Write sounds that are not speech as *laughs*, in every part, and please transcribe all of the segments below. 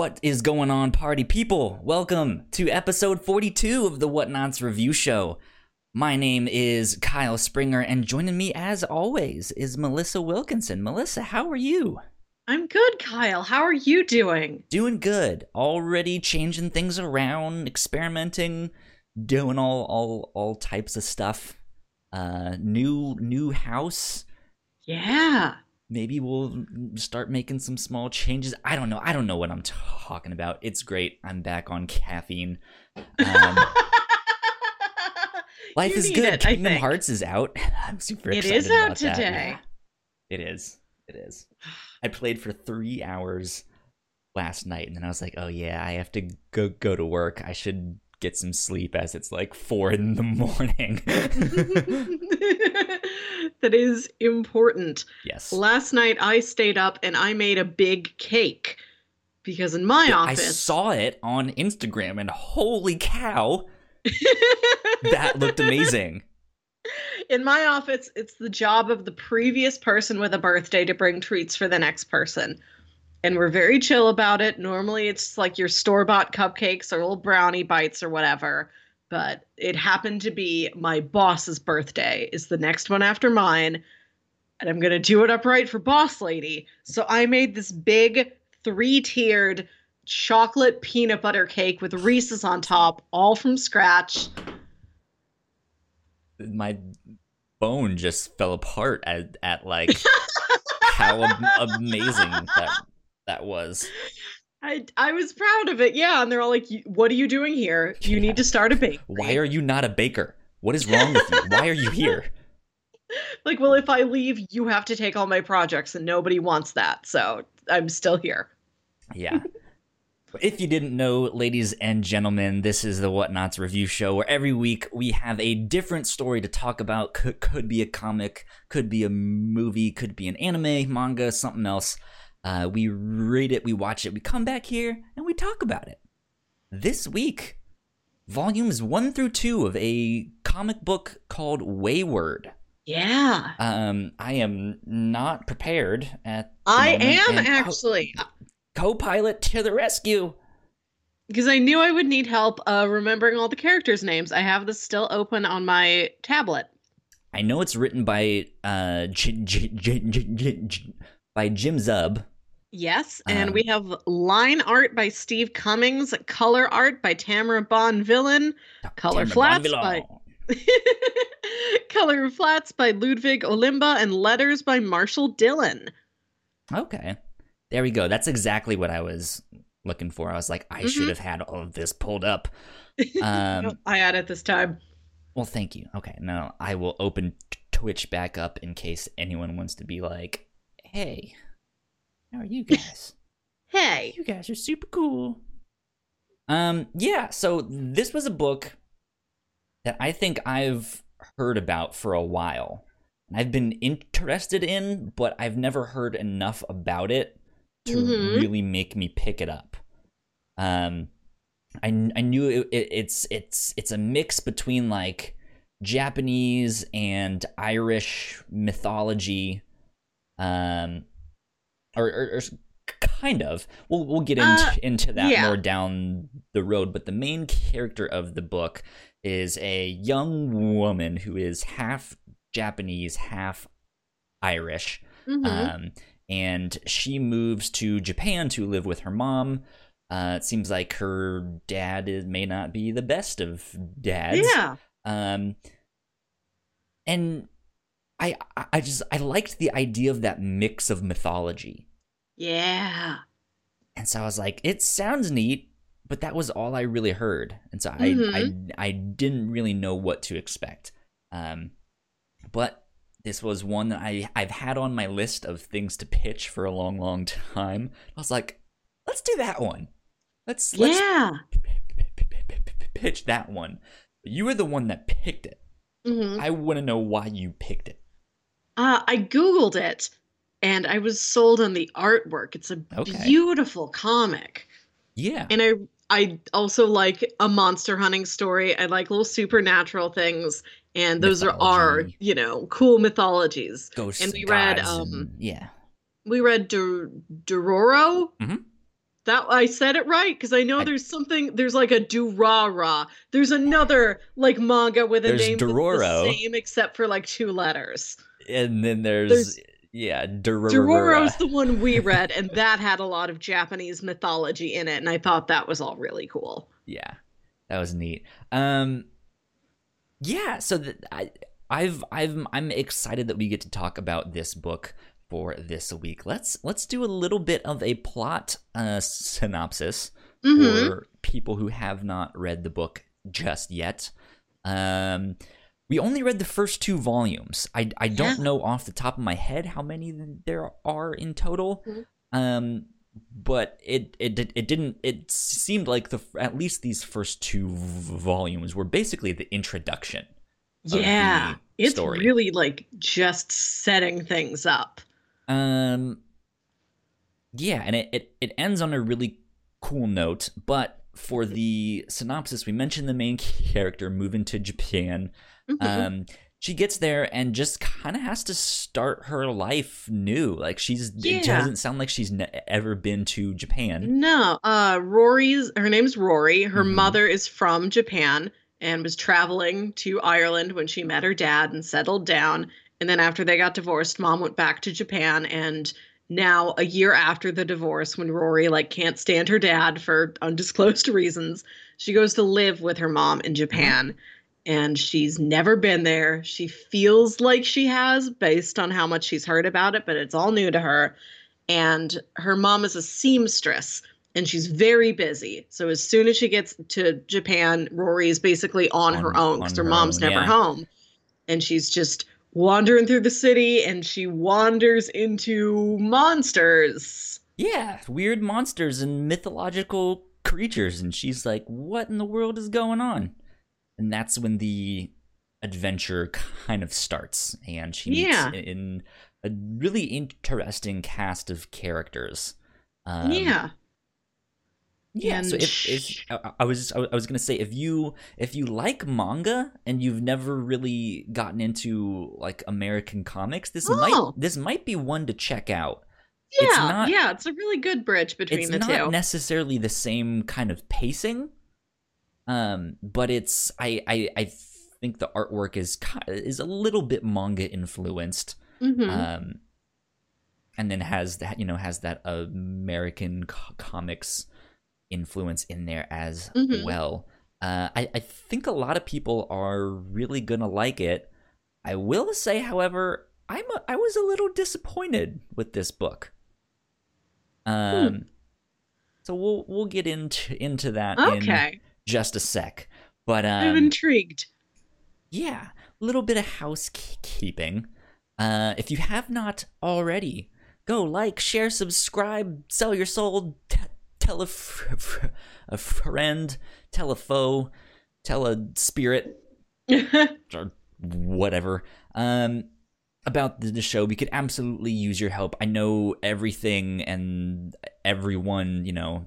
What is going on, party people? Welcome to episode 42 of the Whatnauts Review Show. My name is Kyle Springer, and joining me, as always, is Melissa Wilkinson. Melissa, how are you? I'm good, Kyle. How are you doing? Doing good. Already changing things around, experimenting, doing all all all types of stuff. Uh, new new house. Yeah. Maybe we'll start making some small changes. I don't know. I don't know what I'm talking about. It's great. I'm back on caffeine. Um, *laughs* life is good. it, Kingdom. Hearts is out. *laughs* I'm super excited is out today. Yeah. It is. It is. I played for three hours last night, and then I was like, "Oh yeah, I have to go go to work. I should get some sleep as it's like four in the morning." *laughs* that is important. yes. Last night I stayed up and I made a big cake because in my I office I saw it on Instagram, and holy cow, that looked *laughs* amazing. in my office it's the job of the previous person with a birthday to bring treats for the next person. And we're very chill about it. Normally it's like your store-bought cupcakes or little brownie bites or whatever. But it happened to be my boss's birthday is the next one after mine. And I'm going to do it upright for boss lady. So I made this big three-tiered chocolate peanut butter cake with Reese's on top, all from scratch. my bone just fell apart at, at like how *laughs* amazing that that was. I I was proud of it. Yeah, and they're all like, "What are you doing here? You Yeah. need to start a bakery." Why are you not a baker? What is wrong with you? Why are you here? *laughs* like, well, if I leave, you have to take all my projects, and nobody wants that. So I'm still here. Yeah. If you didn't know, ladies and gentlemen, this is the Whatnauts review show where every week we have a different story to talk about. Could, could be a comic, could be a movie, could be an anime, manga, something else. Uh, we read it, we watch it, we come back here, and we talk about it. This week, volumes one through two of a comic book called Wayward. Yeah, Um, I am not prepared at. I am and- oh, actually co-pilot to the rescue. because I knew I would need help uh, remembering all the characters' names. I have this still open on my tablet. I know it's written by uh J- J- J- J- J- J- by Jim Zub. Yes, and Um, we have line art by Steve Cummings, color art by Tamara Bonvillain, Color Tamara flats Bonvillain. by- *laughs* color flats by Ludwig Olimba, and letters by Marshall Dillon. Okay, there we go. That's exactly what I was looking for. I was like, I Mhm. should have had all of this pulled up. *laughs* Um, I had it this time. well, thank you. Okay, now I will open Twitch back up in case anyone wants to be like, "Hey, how are you guys?" *laughs* Hey, you guys are super cool. Um, yeah, so this was a book that I think I've heard about for a while. And I've been interested in, but I've never heard enough about it to Mhm. really make me pick it up. Um, I, I knew it, it, it's it's it's a mix between like Japanese and Irish mythology, um, or, or, or kind of. We'll we'll get into Uh, into that yeah. more down the road. But the main character of the book is a young woman who is half Japanese, half Irish. Mhm. Um, and she moves to Japan to live with her mom. Uh, it seems like her dad is, may not be the best of dads. yeah, Um, and I- I just I liked the idea of that mix of mythology, yeah, and so I was like, it sounds neat, but that was all I really heard, and so Mhm. I, I I didn't really know what to expect. Um, but this was one that I I've had on my list of things to pitch for a long, long time. I was like, let's do that one. Let's let's yeah. pitch that one. You were the one that picked it. Mhm. I want to know why you picked it. Uh, I googled it, and I was sold on the artwork. It's a Okay. beautiful comic, Yeah. and I I also like a monster hunting story. I like little supernatural things, and those are our you know cool mythologies. Ghosts and we read, um, and- yeah. We read Dur- Dororo, Mhm. That I said it right because I know I- there's something. There's like a Durara. There's another like manga with a name Dororo. the same except for like two letters. And then there's, There's- yeah, Dororo. Dororo's the one we read, and that had a lot of Japanese mythology in it, and I thought that was all really cool. yeah that was neat um yeah so I, i've i've i'm excited that we get to talk about this book for this week let's let's do a little bit of a plot uh synopsis Mhm. for people who have not read the book just yet um we only read the first two volumes i i don't Yeah. know off the top of my head how many there are in total Mhm. um but it it it didn't it seemed like the at least these first two v- volumes were basically the introduction Yeah, the it's story. really like just setting things up. um yeah and it, it it ends on a really cool note but for the synopsis we mentioned the main character moving to japan Mhm. um she gets there and just kind of has to start her life new like she's it doesn't sound like she's ne- ever been to japan No, uh Rori's her name's Rori. Her Mhm. mother is from Japan and was traveling to Ireland when she met her dad and settled down. And then after they got divorced, mom went back to Japan and now a year after the divorce when Rori like can't stand her dad for undisclosed *laughs* reasons, she goes to live with her mom in Japan. And she's never been there. She feels like she has based on how much she's heard about it, but it's all new to her and her mom is a seamstress and she's very busy. So as soon as she gets to Japan, Rori is basically on, her own because her her mom's own, never yeah. home. And she's just wandering through the city and she wanders into monsters. Yeah, weird monsters and mythological creatures. And she's like, what in the world is going on? And that's when the adventure kind of starts. And she meets Yeah. in a really interesting cast of characters. Um, yeah. Yeah, so And if, if I, I was I was gonna say if you if you like manga and you've never really gotten into like American comics, this Oh. might this might be one to check out. Yeah. it's not- yeah. It's a really good bridge between it's the not two. necessarily the same kind of pacing um but it's i i i think the artwork is is a little bit manga influenced Mhm. um and then has that you know has that american co- comics influence in there as Mhm. well uh i i think a lot of people are really gonna like it i will say however i'm a, i was a little disappointed with this book um so we'll we'll get into into that in okay. Just a sec but I'm um intrigued. yeah, a little bit of housekeeping. Uh, if you have not already, go like, share, subscribe, sell your soul, t- tell a, fr- fr- a friend, tell a foe, tell a spirit, *laughs* or whatever. Um, about the, the show, we could absolutely use your help. I know everything and everyone, you know,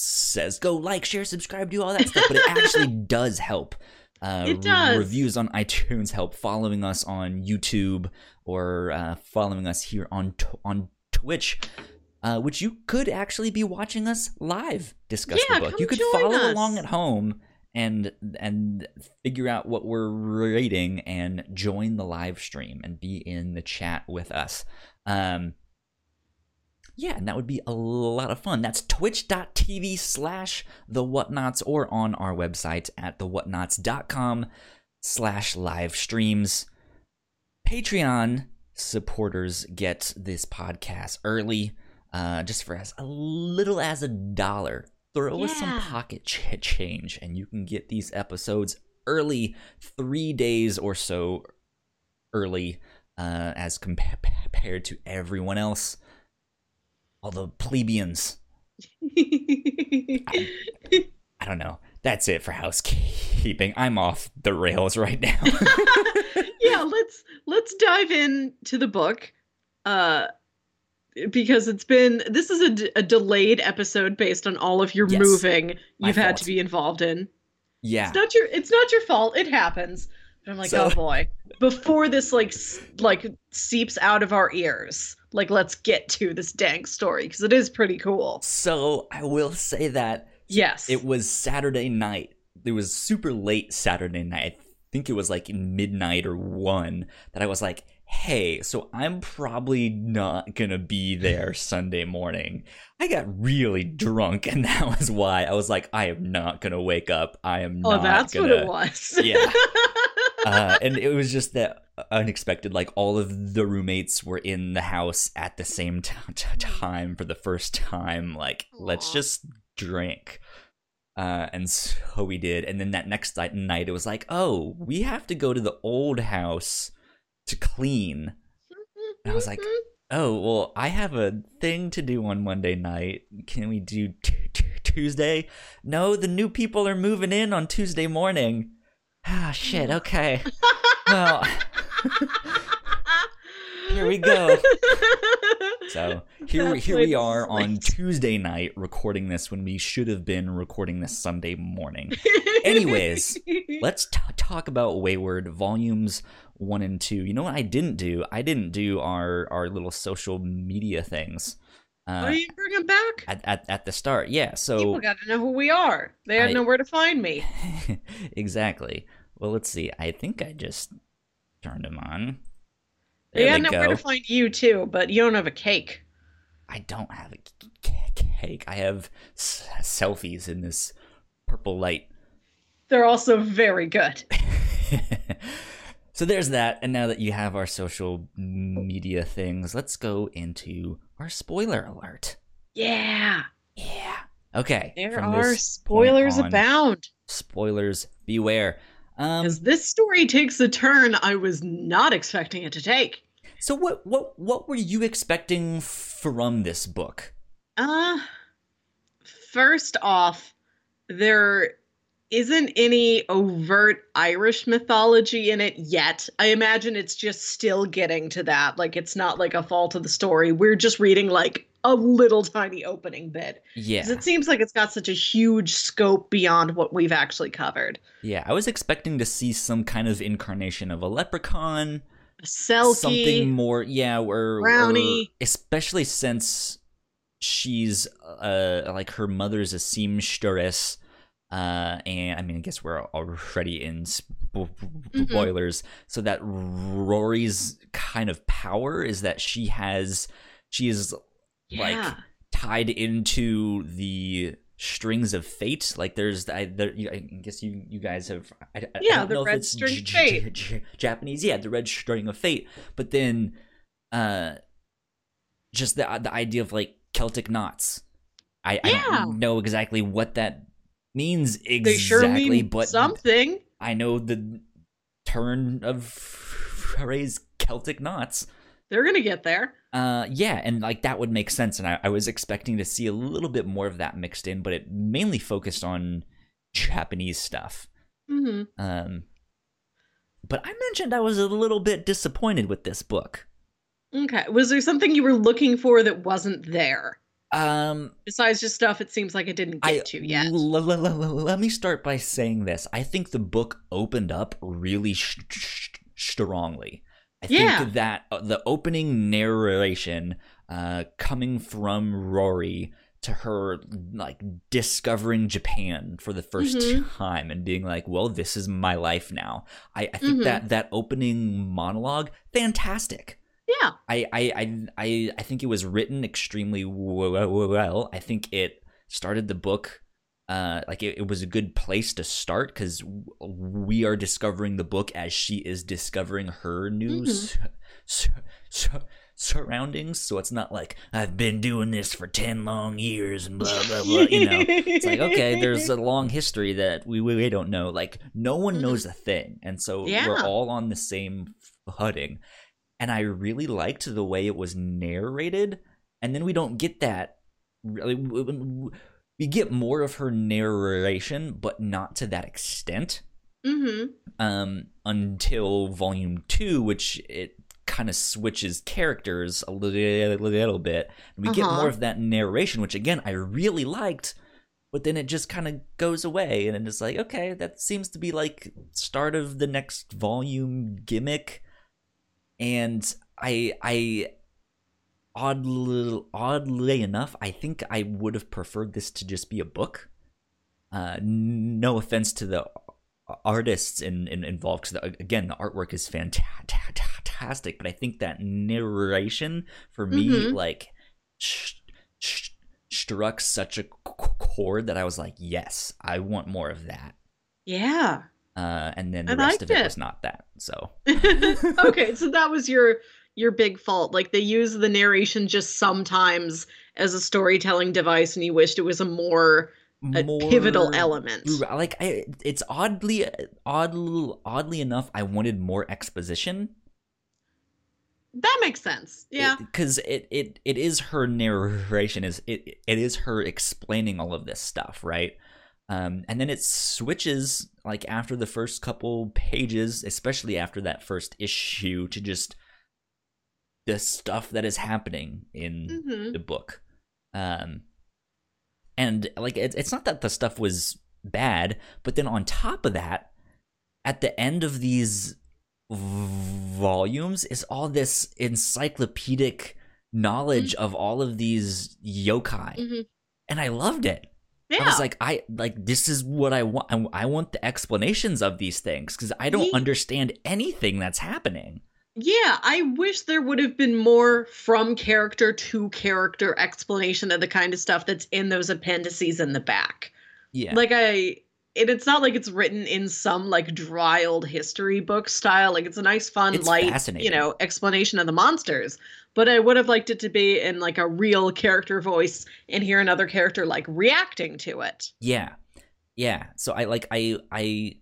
says go like, share, subscribe, do all that stuff, but it actually *laughs* does help. Uh, It does. Reviews on *laughs* iTunes help. Following us on YouTube or uh, following us here on t- on Twitch, uh, which you could actually be watching us live discuss Yeah, the book. come You could follow us. along at home and and figure out what we're rating and join the live stream and be in the chat with us. Um, yeah, and that would be a lot of fun. That's twitch.tv slash the whatnauts or on our website at thewhatnauts.com slash live streams. Patreon supporters get this podcast early, uh, just for as a little as a dollar. Throw us some pocket ch- change, and you can get these episodes early, three days or so early, uh, as compa- compared to everyone else. All the plebeians. *laughs* I don't know. That's it for housekeeping. I'm off the rails right now. *laughs* *laughs* yeah, let's let's dive in to the book. Uh because it's been this is a, d- a delayed episode based on all of your Yes, moving you've had fault. to be involved in. yeah. It's not your it's not your fault. It happens. But I'm like, So- oh boy. Before this like s- like seeps out of our ears. Like let's get to this dang story because it is pretty cool. So I will say that Yes. it was Saturday night. It was super late Saturday night. I think it was like midnight or one that I was like, hey, so I'm probably not gonna be there Sunday morning. I got really drunk, and *laughs* that was why I was like, I am not gonna wake up. I am oh, not that's gonna. Oh, that's what it was. Yeah. *laughs* uh, and it was just that unexpected. Like all of the roommates were in the house at the same t- *laughs* t- time for the first time. Like, let's just drink. Uh, and so we did. And then that next night, night, it was like, oh, we have to go to the old house to clean. And I was like, *laughs* oh, well, I have a thing to do on Monday night. Can we do t- t- Tuesday? No, the new people are moving in on Tuesday morning. Ah, shit. Okay. *laughs* Well, *laughs* here we go. So here, we That's here we are on. Tuesday night recording this when we should have been recording this Sunday morning. *laughs* Anyways, Let's t- talk about Wayward volumes one and two. You know what I didn't do? I didn't do our our little social media things Oh, uh, you bring him back? at, at at the start. Yeah, so People got to know who we are. They had I- nowhere to find me. *laughs* exactly. Well, let's see. I think I just turned them on. They There had we nowhere go. to find you too, but you don't have a cake. I don't have a cake. I have s- selfies in this purple light. They're also very good. *laughs* so there's that. And now that you have our social media things, let's go into our spoiler alert. Yeah, Yeah. Okay. there are spoilers on, abound. Spoilers beware. Um, As this story takes a turn I was not expecting it to take. so what what what were you expecting from this book? Uh, first off, there isn't any overt Irish mythology in it yet. I imagine it's just still getting to that. Like, it's not like a fall to the story. We're just reading like a little tiny opening bit. Yeah. it seems like it's got such a huge scope beyond what we've actually covered. Yeah, I was expecting to see some kind of incarnation of a leprechaun, Selkie. something more, yeah, or Brownie. or- especially since she's uh like her mother's a seamstress, uh, and I mean, I guess we're already in spo- Mm-hmm. so that Rory's kind of power is that she has, she is like tied into the strings of fate. Like there's i, there, I guess you you guys have i, I- I Yeah, don't the red string J- fate. J- japanese yeah the red string of fate. But then uh just the the idea of like celtic knots. I, I don't know exactly what that means exactly They sure mean but something. i know the turn of phrase celtic knots They're gonna get there. uh, yeah, and like that would make sense, and I, I was expecting to see a little bit more of that mixed in, but it mainly focused on Japanese stuff. hmm Um, but I mentioned I was a little bit disappointed with this book. Okay. Was there something you were looking for that wasn't there? Um, Besides just stuff it seems like it didn't I get to yet. l- l- l- let me start by saying this. I think the book opened up really sh- sh- strongly. I Yeah. think that uh, the opening narration, uh, coming from Rori to her like discovering Japan for the 1st Mhm. time and being like, "Well, this is my life now." I, I think Mhm. that that opening monologue, fantastic. Yeah. I I I I, I think it was written extremely well. I think it started the book uh like it, it was a good place to start because we are discovering the book as she is discovering her new s- surroundings. So it's not like i've been doing this for 10 long years and blah blah blah you know? It's like okay there's a long *laughs* history that we we, don't know. Like no one Mhm. knows a thing. And so we're all on the same footing. And i really liked the way it was narrated. And then we don't get that really we get more of her narration but not to that extent. Hmm um until volume 2 which it kind of switches characters a little, little bit. And we get Uh-huh. more of that narration which again i really liked but then it just kind of goes away. And it's like okay that seems to be like start of the next volume gimmick. And i i oddly, oddly enough, I think I would have preferred this to just be a book. Uh, no offense to the artists in, in involved, because again, the artwork is fantastic. But I think that narration for me, mm-hmm. like, sh- sh- struck such a chord that I was like, yes, I want more of that. Yeah. Uh, and then the I rest of it, it was not that. So okay, so that was your your big fault. Like they use the narration just sometimes as a storytelling device, and you wished it was a more, a pivotal element. Like I, it's oddly, oddly, oddly enough, I wanted more exposition. That makes sense. Yeah, because it, it, it it is her narration is it it is her explaining all of this stuff, right? Um, and then it switches like after the first couple pages, especially after that first issue, to just the stuff that is happening in mm-hmm. the book. Um, and like it, it's not that the stuff was bad, but then on top of that, at the end of these volumes is all this encyclopedic knowledge mm-hmm. of all of these yokai. Mm-hmm. And I loved it. Yeah. I was like, I like this is what I want. I, I want the explanations of these things because I don't understand anything that's happening. Yeah, I wish there would have been more from character to character explanation of the kind of stuff that's in those appendices in the back. Yeah. Like I and it's not like it's written in some like dry old history book style. Like it's a nice, fun, it's light, you know, explanation of the monsters. But I would have liked it to be in like a real character voice and hear another character like reacting to it. Yeah. Yeah. So I like I I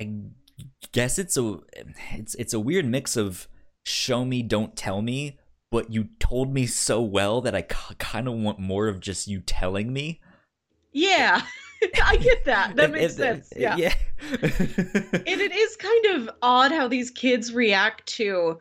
I guess it's a it's it's a weird mix of show me don't tell me but you told me so well that i kind of want more of just you telling me. Yeah. *laughs* I get that. That makes sense. yeah, yeah. *laughs* and it is kind of odd how these kids react to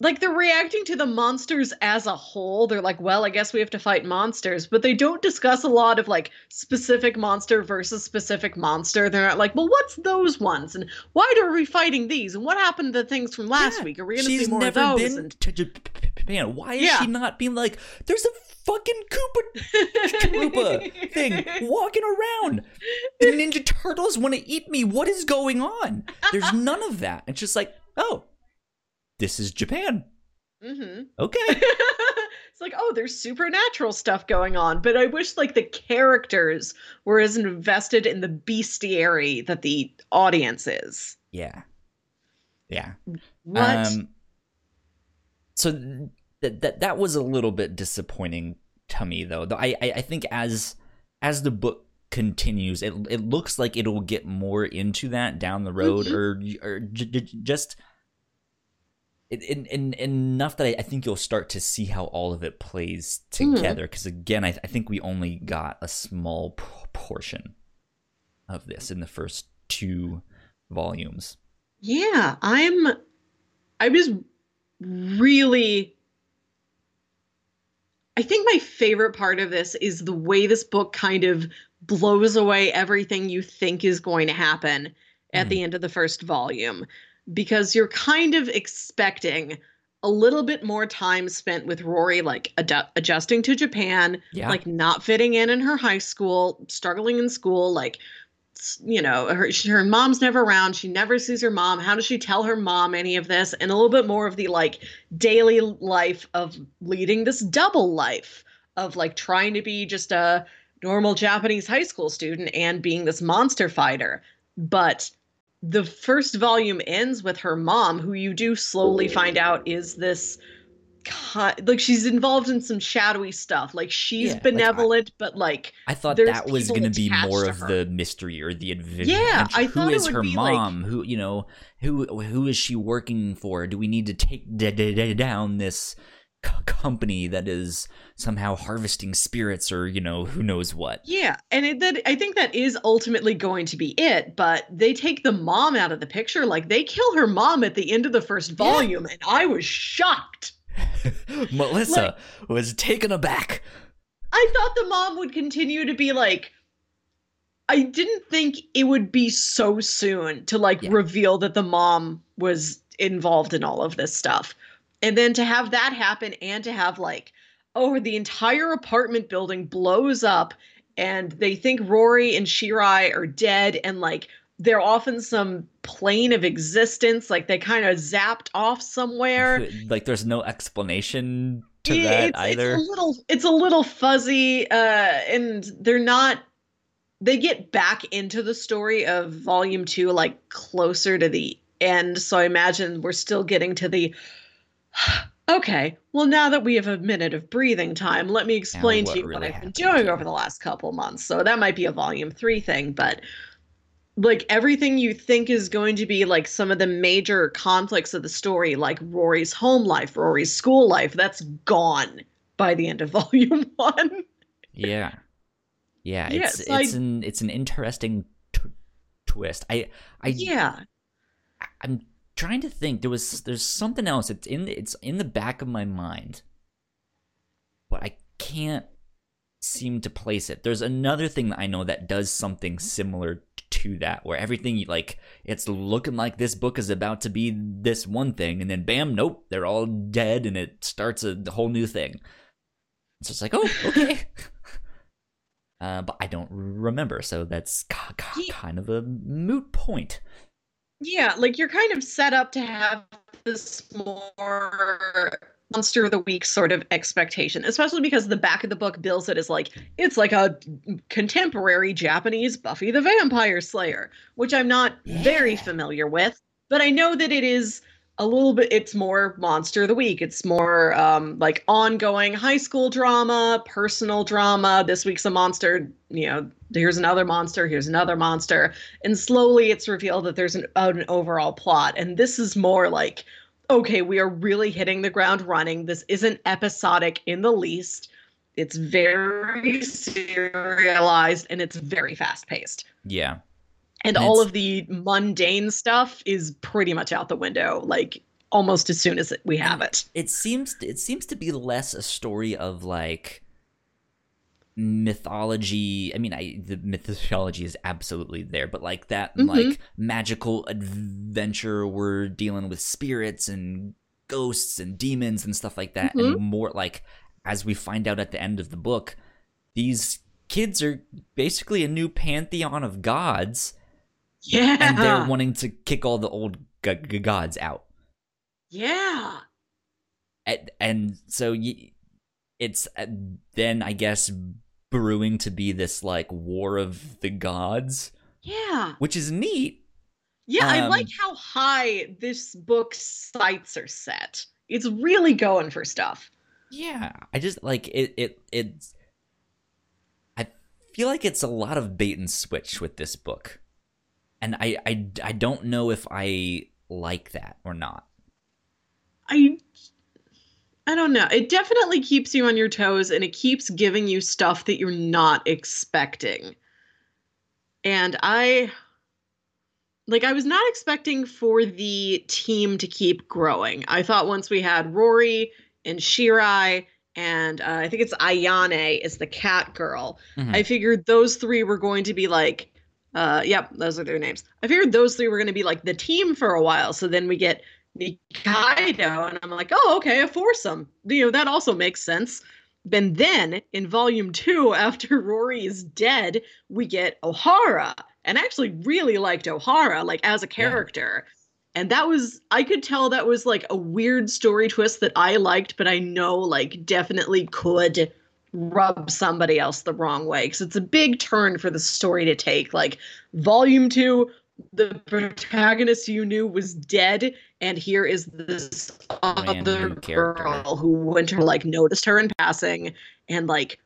like they're reacting to the monsters as a whole. They're like, well, I guess we have to fight monsters, but they don't discuss a lot of like specific monster versus specific monster. They're not like, well, what's those ones, and why are we fighting these, and what happened to the things from last yeah, week? Are we to see more of those? Been and... to Japan. Why is yeah. she not being like, there's a fucking Koopa Troopa *laughs* thing walking around? The Ninja Turtles want to eat me. What is going on? There's none of that. It's just like, oh, this is Japan. Mm-hmm. Okay. *laughs* it's like, oh, there's supernatural stuff going on, but I wish like the characters were as invested in the bestiary that the audience is. Yeah. Yeah. What? Um, so that that that was a little bit disappointing to me, though. Though I I, I think as as the book continues, it it looks like it'll get more into that down the road, mm-hmm. or or j- j- just in, in, enough that I, I, think you'll start to see how all of it plays hmm. together. Because mm. again, I, I, think we only got a small portion of this in the first two volumes. Yeah, I'm. I was really. I think my favorite part of this is the way this book kind of blows away everything you think is going to happen at mm. the end of the first volume because you're kind of expecting a little bit more time spent with Rori, like ad- adjusting to Japan, yeah. like not fitting in in her high school, struggling in school, like you know, her her mom's never around. She never sees her mom. How does she tell her mom any of this? And a little bit more of the like daily life of leading this double life of like trying to be just a normal Japanese high school student and being this monster fighter. But the first volume ends with her mom, who you do slowly find out is this like she's involved in some shadowy stuff. Like she's yeah, benevolent, like I, but like I thought that was going to be more of the mystery or the adventure. Yeah, I thought who is her mom? Like... Who you know? Who who is she working for? Do we need to take down this company that is somehow harvesting spirits or you know who knows what yeah and it, that i think that is ultimately going to be it but they take the mom out of the picture like they kill her mom at the end of the first volume yeah. and i was shocked *laughs* melissa like, was taken aback i thought the mom would continue to be like i didn't think it would be so soon to like yeah. reveal that the mom was involved in all of this stuff and then to have that happen and to have like oh, the entire apartment building blows up and they think Rori and Shirai are dead and like they're off in some plane of existence, like they kind of zapped off somewhere. *laughs* like there's no explanation to Yeah, that it's, either. It's a little it's a little fuzzy, uh, and they're not they get back into the story of volume two like closer to the end. So I imagine we're still getting to the *sighs* Okay, well, now that we have a minute of breathing time, let me explain to you what I've been doing over the last couple months. So that might be a volume three thing, but like everything you think is going to be like some of the major conflicts of the story, like Rori's home life, Rori's school life, that's gone by the end of *laughs* volume one. Yeah, yeah. Yes, It's I- it's an it's an interesting t- twist. I I yeah. I'm trying to think. There was there's something else. It's in it's in the back of my mind, but I can't seem to place it. There's another thing that I know that does something similar to that, where everything like it's looking like this book is about to be this one thing, and then bam, nope, they're all dead, and it starts a whole new thing. So it's like, oh, okay. *laughs* Uh, but I don't remember, so that's ki- ki- kind of a moot point. Yeah, like you're kind of set up to have this more monster of the week sort of expectation, especially because the back of the book bills it as like it's like a contemporary Japanese Buffy the Vampire Slayer, which I'm not very familiar with, but I know that it is a little bit it's more monster of the week. It's more um like ongoing high school drama, personal drama. This week's a monster, you know, here's another monster, here's another monster and slowly it's revealed that there's an, an overall plot and this is more like okay we are really hitting the ground running this isn't episodic in the least it's very serialized and it's very fast paced Yeah. And And all of the mundane stuff is pretty much out the window like almost as soon as we have it. It seems it seems to be less a story of like mythology. I mean I, the mythology is absolutely there but like that Mhm. like magical adventure we're dealing with spirits and ghosts and demons and stuff like that and more like as we find out at the end of the book these kids are basically a new pantheon of gods yeah and they're wanting to kick all the old g- g- gods out yeah and, and so y- it's uh, then I guess brewing to be this like war of the gods, yeah which is neat. Yeah, I Um, like how high this book's sights are set. It's really going for stuff. Yeah, I just like it. It it's. I feel like it's a lot of bait and switch with this book, and I I I don't know if I like that or not. I I don't know. It definitely keeps you on your toes and it keeps giving you stuff that you're not expecting. And I like I was not expecting for the team to keep growing. I thought once we had Rori and Shirai and uh, I think it's Ayane is the cat girl. Mhm. I figured those three were going to be like, uh, yep, those are their names. I figured those three were going to be like the team for a while. So then we get Nikaido, and I'm like, oh, okay, a foursome. You know, that also makes sense. And then in volume two, *laughs* after Rori is dead, we get Ohara. And I actually really liked Ohara, like as a character. And that was, I could tell that was like a weird story twist that I liked, but I know like definitely could rub somebody else the wrong way because it's a big turn for the story to take. Like, volume two, the protagonist you knew was dead, and here is this Brand other character. girl who went to like noticed her in passing, and like,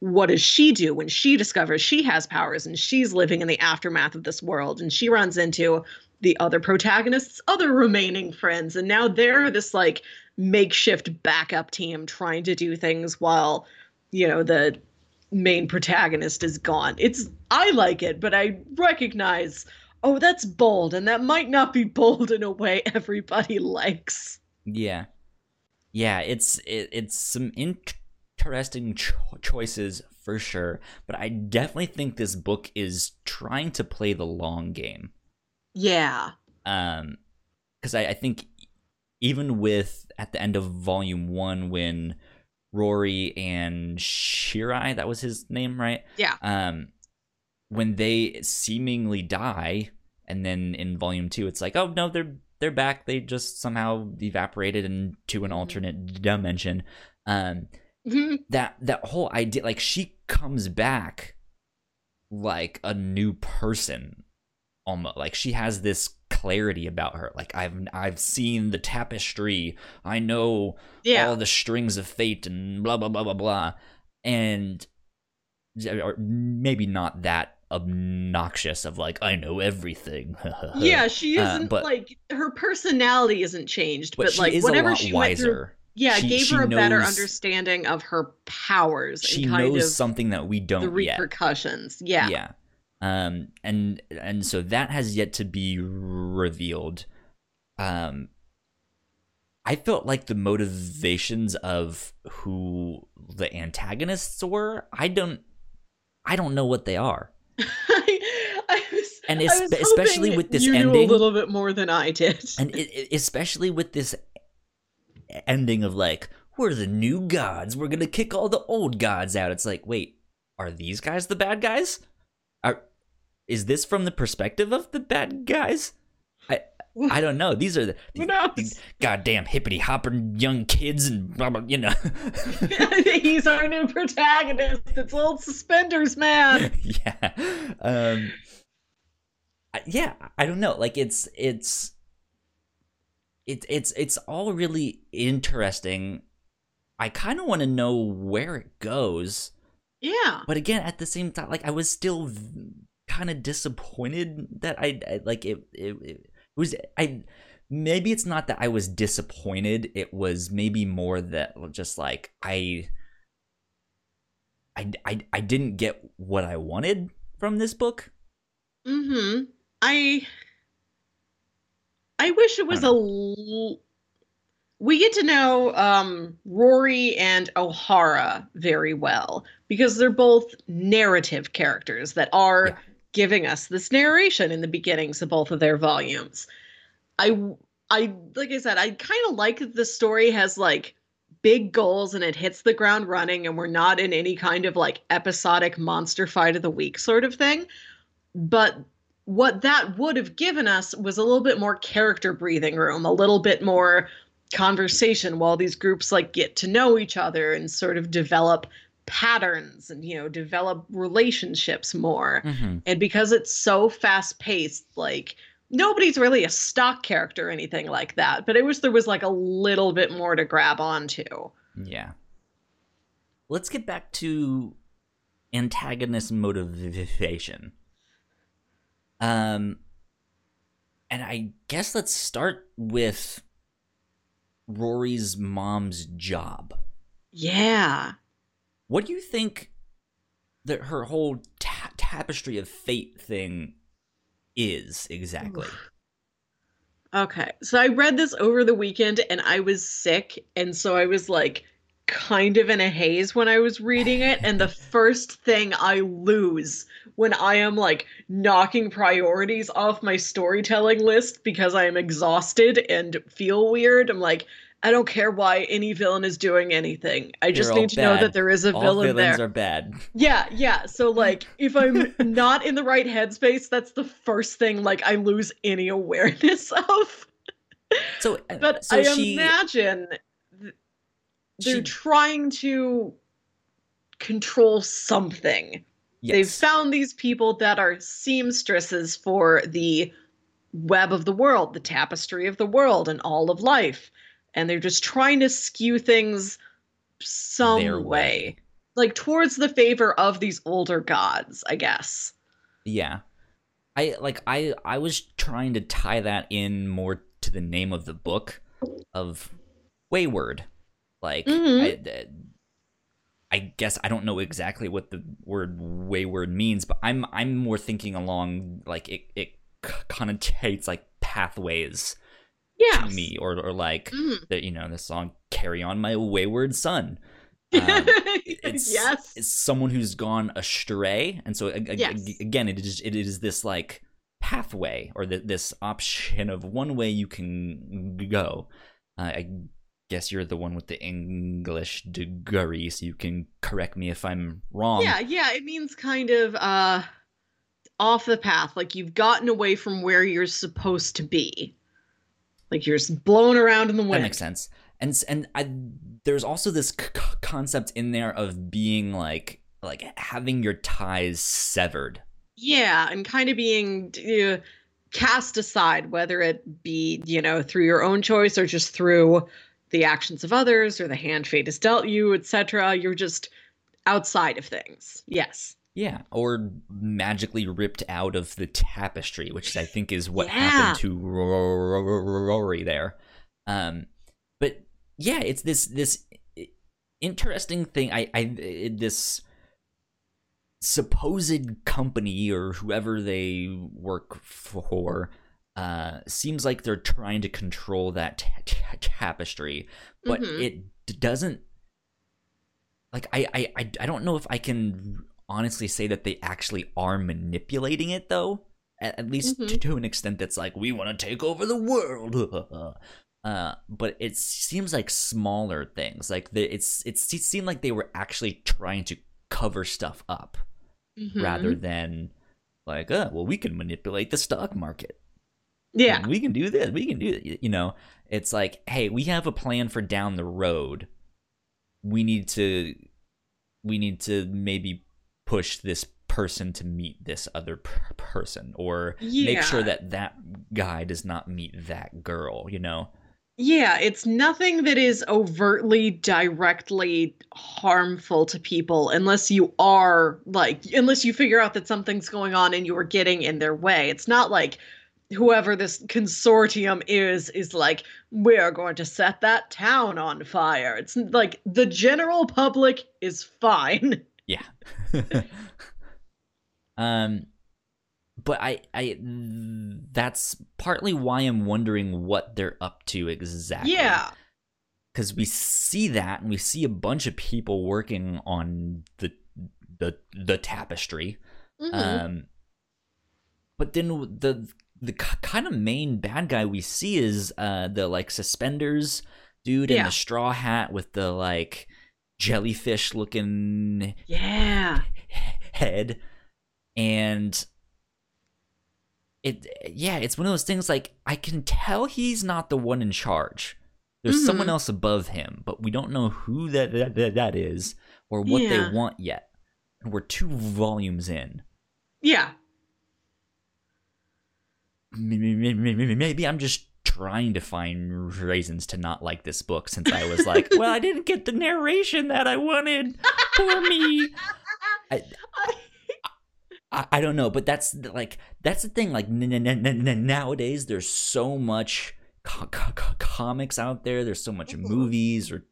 what does she do when she discovers she has powers and she's living in the aftermath of this world, and she runs into the other protagonist's other remaining friends, and now they're this like makeshift backup team trying to do things while you know the main protagonist is gone it's i like it but i recognize oh that's bold and that might not be *laughs* bold in a way everybody likes Yeah, yeah. It's it, it's some interesting cho- choices for sure, but I definitely think this book is trying to play the long game. Yeah um because I, I think even with at the end of volume one when Rori and Shirai, that was his name, right? Yeah. Um, when they seemingly die, and then in volume two, it's like, oh no, they're they're back. They just somehow evaporated into an Mhm. alternate dimension. Um, Mhm. that that whole idea, like she comes back like a new person, almost like she has this clarity about her. Like I've I've seen the tapestry. I know yeah. all the strings of fate and blah blah blah blah blah and or maybe not that obnoxious of like i know everything *laughs* yeah, she Uh, isn't but- like her personality isn't changed, but, but, she like is whatever a lot she went through, yeah, She- gave her a better understanding of her powers she and kind knows something that we don't The repercussions. Yeah. yeah um and and so that has yet to be revealed. Um i felt like the motivations of who the antagonists were i don't i don't know what they are. I, *laughs* I was, And I es- was especially with this ending- a little bit more than I did. and it, it- especially with this ending of like we're the new gods? We're gonna kick all the old gods out. It's like wait are these guys the bad guys is this from the perspective of the bad guys i i don't know these are the *laughs* Who these, knows? these goddamn hippity hopping young kids and blah, blah, you know *laughs* He's our new protagonist. It's old suspenders, man. *laughs* yeah um yeah i don't know like it's it's it, it's it's all really interesting i kind of want to know where it goes Yeah. but again at the same time like i was still kind of disappointed that I, I like it, it it was i maybe it's not that i was disappointed it was maybe more that just like i i i, I didn't get what i wanted from this book Mm-hmm. I I wish it was a l- we get to know um Rori and Ohara very well because they're both narrative characters that are Yeah. Giving us this narration in the beginnings of both of their volumes. I I like I said I kind of like that the story has like big goals and it hits the ground running and we're not in any kind of like episodic monster fight of the week sort of thing. But what that would have given us was a little bit more character breathing room, a little bit more conversation while these groups like get to know each other and sort of develop patterns and you know develop relationships more. mm-hmm. And because it's so fast paced, like nobody's really a stock character or anything like that. But I wish there was like a little bit more to grab onto. yeah let's get back to antagonist motivation um and i guess let's start with rori's mom's job Yeah. What do you think that her whole ta- tapestry of fate thing is exactly? *sighs* Okay. So I read this over the weekend and I was sick. And so I was like kind of in a haze when I was reading it. And the *laughs* first thing I lose when I am like knocking priorities off my storytelling list because I am exhausted and feel weird, I'm like, I don't care why any villain is doing anything. I just They're need to know that there is a All villain villains there. are bad. *laughs* Yeah, yeah. So *laughs* like if I'm not in the right headspace, that's the first thing like I lose any awareness *laughs* of. So, uh, But so I she, imagine th- they're she- trying to control something. Yes. They've found these people that are seamstresses for the web of the world, the tapestry of the world, and all of life. And they're just trying to skew things some way. way. Like towards the favor of these older gods, I guess. Yeah. I like I I was trying to tie that in more to the name of the book of Wayward. Like Mhm. I, I guess I don't know exactly what the word wayward means, but I'm I'm more thinking along like it it connotates like pathways Yeah. to me or or like Mhm. the you know the song "Carry On My Wayward Son." *laughs* Um, it's yes. it's someone who's gone astray and so ag- ag- Yes. again it is it is this like pathway or th- this option of one way you can go uh, I guess you're the one with the English degree, so you can correct me if I'm wrong. Yeah, yeah, it means kind of uh off the path, like you've gotten away from where you're supposed to be. Like you're just blown around in the wind. That makes sense. And and I, there's also this c- concept in there of being like like having your ties severed. Yeah, and kind of being uh, cast aside, whether it be, you know, through your own choice or just through the actions of others or the hand fate has dealt you, etc. You're just outside of things. Yes. Yeah, or magically ripped out of the tapestry, which I think is what Yeah. happened to Ro- Ro- Ro- Rori there. Um, but yeah, it's this this interesting thing. I I this supposed company or whoever they work for uh seems like they're trying to control that ta- ta- tapestry but Mhm. it d- doesn't like I i i don't know if i can honestly say that they actually are manipulating it though at, at least Mhm. to, to an extent that's like we want to take over the world *laughs* uh but it seems like smaller things like the, it's it's it seemed like they were actually trying to cover stuff up Mhm. rather than like uh well we can manipulate the stock market Yeah. we can do this we can do it. you know it's like hey we have a plan for down the road we need to we need to maybe push this person to meet this other per- person or make sure that that guy does not meet that girl you know Yeah, it's nothing that is overtly directly harmful to people unless you are like unless you figure out that something's going on and you're getting in their way. It's not like whoever this consortium is is like we're going to set that town on fire. It's like the general public is fine. *laughs* Yeah. *laughs* um but I I that's partly why I'm wondering what they're up to exactly. Yeah. Cuz we see that and we see a bunch of people working on the the the tapestry. Mhm. Um but then the the kind of main bad guy we see is uh the like suspenders dude in the straw hat with the like jellyfish looking yeah. head and it yeah it's one of those things like i can tell he's not the one in charge there's someone Mhm. else above him but we don't know who that that, that, is or what Yeah. they want yet and we're two volumes in Yeah. Maybe i'm just trying to find reasons to not like this book since i was like well i didn't get the narration that i wanted for me I, I, I don't know, but that's like that's the thing. Like n- n- n- n- nowadays, there's so much co- co- co- comics out there. There's so much Mhm. movies or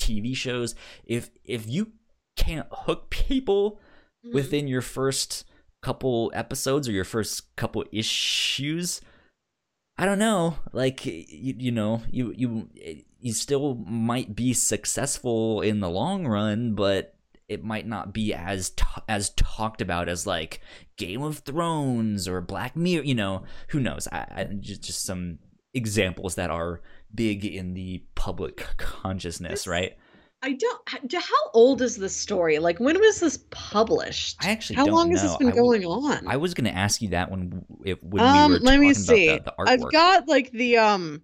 TV shows. If if you can't hook people Mhm. within your first couple episodes or your first couple issues, I don't know. Like you, you know, you you you still might be successful in the long run, but it might not be as t- as talked about as like Game of Thrones or Black Mirror. You know, who knows? I, I just just some examples that are big in the public consciousness, This- right? I don't. How old is this story? Like, when was this published? I actually How don't long has this been I w- going on? I was gonna ask you that when if when um, we were let me talking see. about the, the artwork. I've got like the um.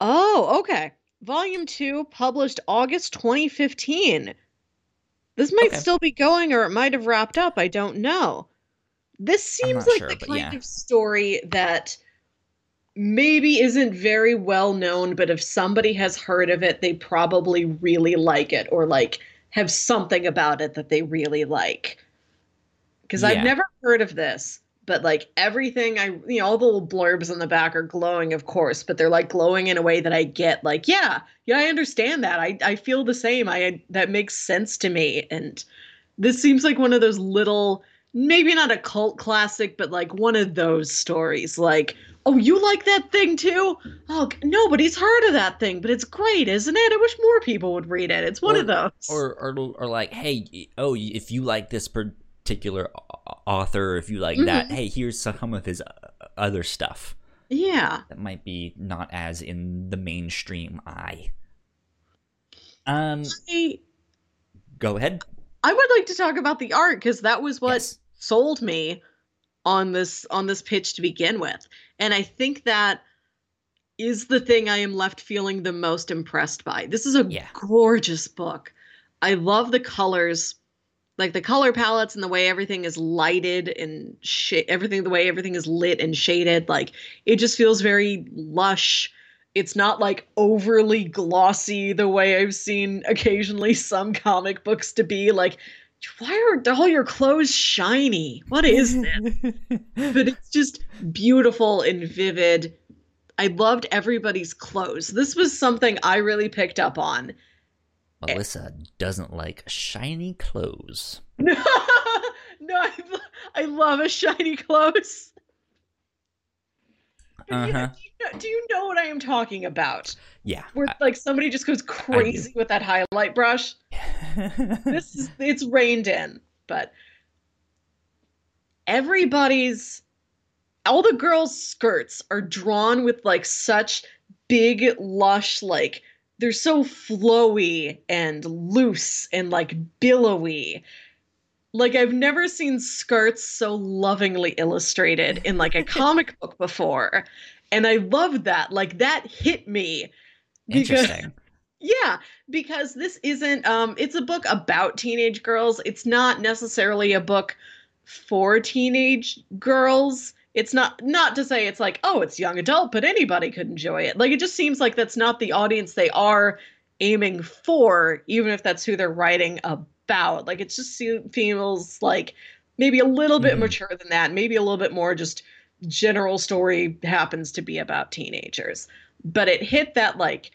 Oh, okay. Volume two, published August 2015. This might Okay. still be going, or it might have wrapped up. I don't know. This seems like sure, the kind yeah. of story that maybe isn't very well known, but if somebody has heard of it, they probably really like it, or like have something about it that they really like. Because Yeah. I've never heard of this, but like everything I, you know, all the little blurbs in the back are glowing, of course, but they're like glowing in a way that I get. Like, yeah, yeah, I understand that. I I feel the same. I that makes sense to me, and this seems like one of those little, maybe not a cult classic, but like one of those stories. Like, oh, you like that thing too? Oh, nobody's heard of that thing, but it's great, isn't it? I wish more people would read it. It's one of those. or or or like, hey, oh, if you like this particular author, if you like that, Mhm. hey, here's some of his uh, other stuff. Yeah. that might be not as in the mainstream eye. Um, I, go ahead. I would like to talk about the art because that was what Yes. sold me on this on this pitch to begin with. And I think that is the thing I am left feeling the most impressed by. This is a Yeah. gorgeous book. I love the colors, like the color palettes and the way everything is lighted and sh- everything the way everything is lit and shaded. Like it just feels very lush. It's not like overly glossy the way I've seen occasionally some comic books to be. Like, why are all your clothes shiny? What is *laughs* this? but it's just beautiful and vivid. I loved everybody's clothes. This was something I really picked up on. Melissa doesn't like shiny clothes. *laughs* no, I, I love a shiny clothes. Uh huh. Do, you know, do you know what I am talking about? Yeah. Where like somebody just goes crazy with that highlight brush. *laughs* This is it's reined in, but everybody's all the girls' skirts are drawn with like such big, lush, like they're so flowy and loose and like billowy. Like I've never seen skirts so lovingly illustrated in like a *laughs* comic book before. And I loved that. Like that hit me. because- Interesting. *laughs* Yeah, because this isn't um it's a book about teenage girls. It's not necessarily a book for teenage girls. It's not not to say it's like, oh, it's young adult, but anybody could enjoy it. Like it just seems like that's not the audience they are aiming for, even if that's who they're writing about. Like it just feels like maybe a little bit Mhm. mature than that, maybe a little bit more just general story happens to be about teenagers. But it hit that like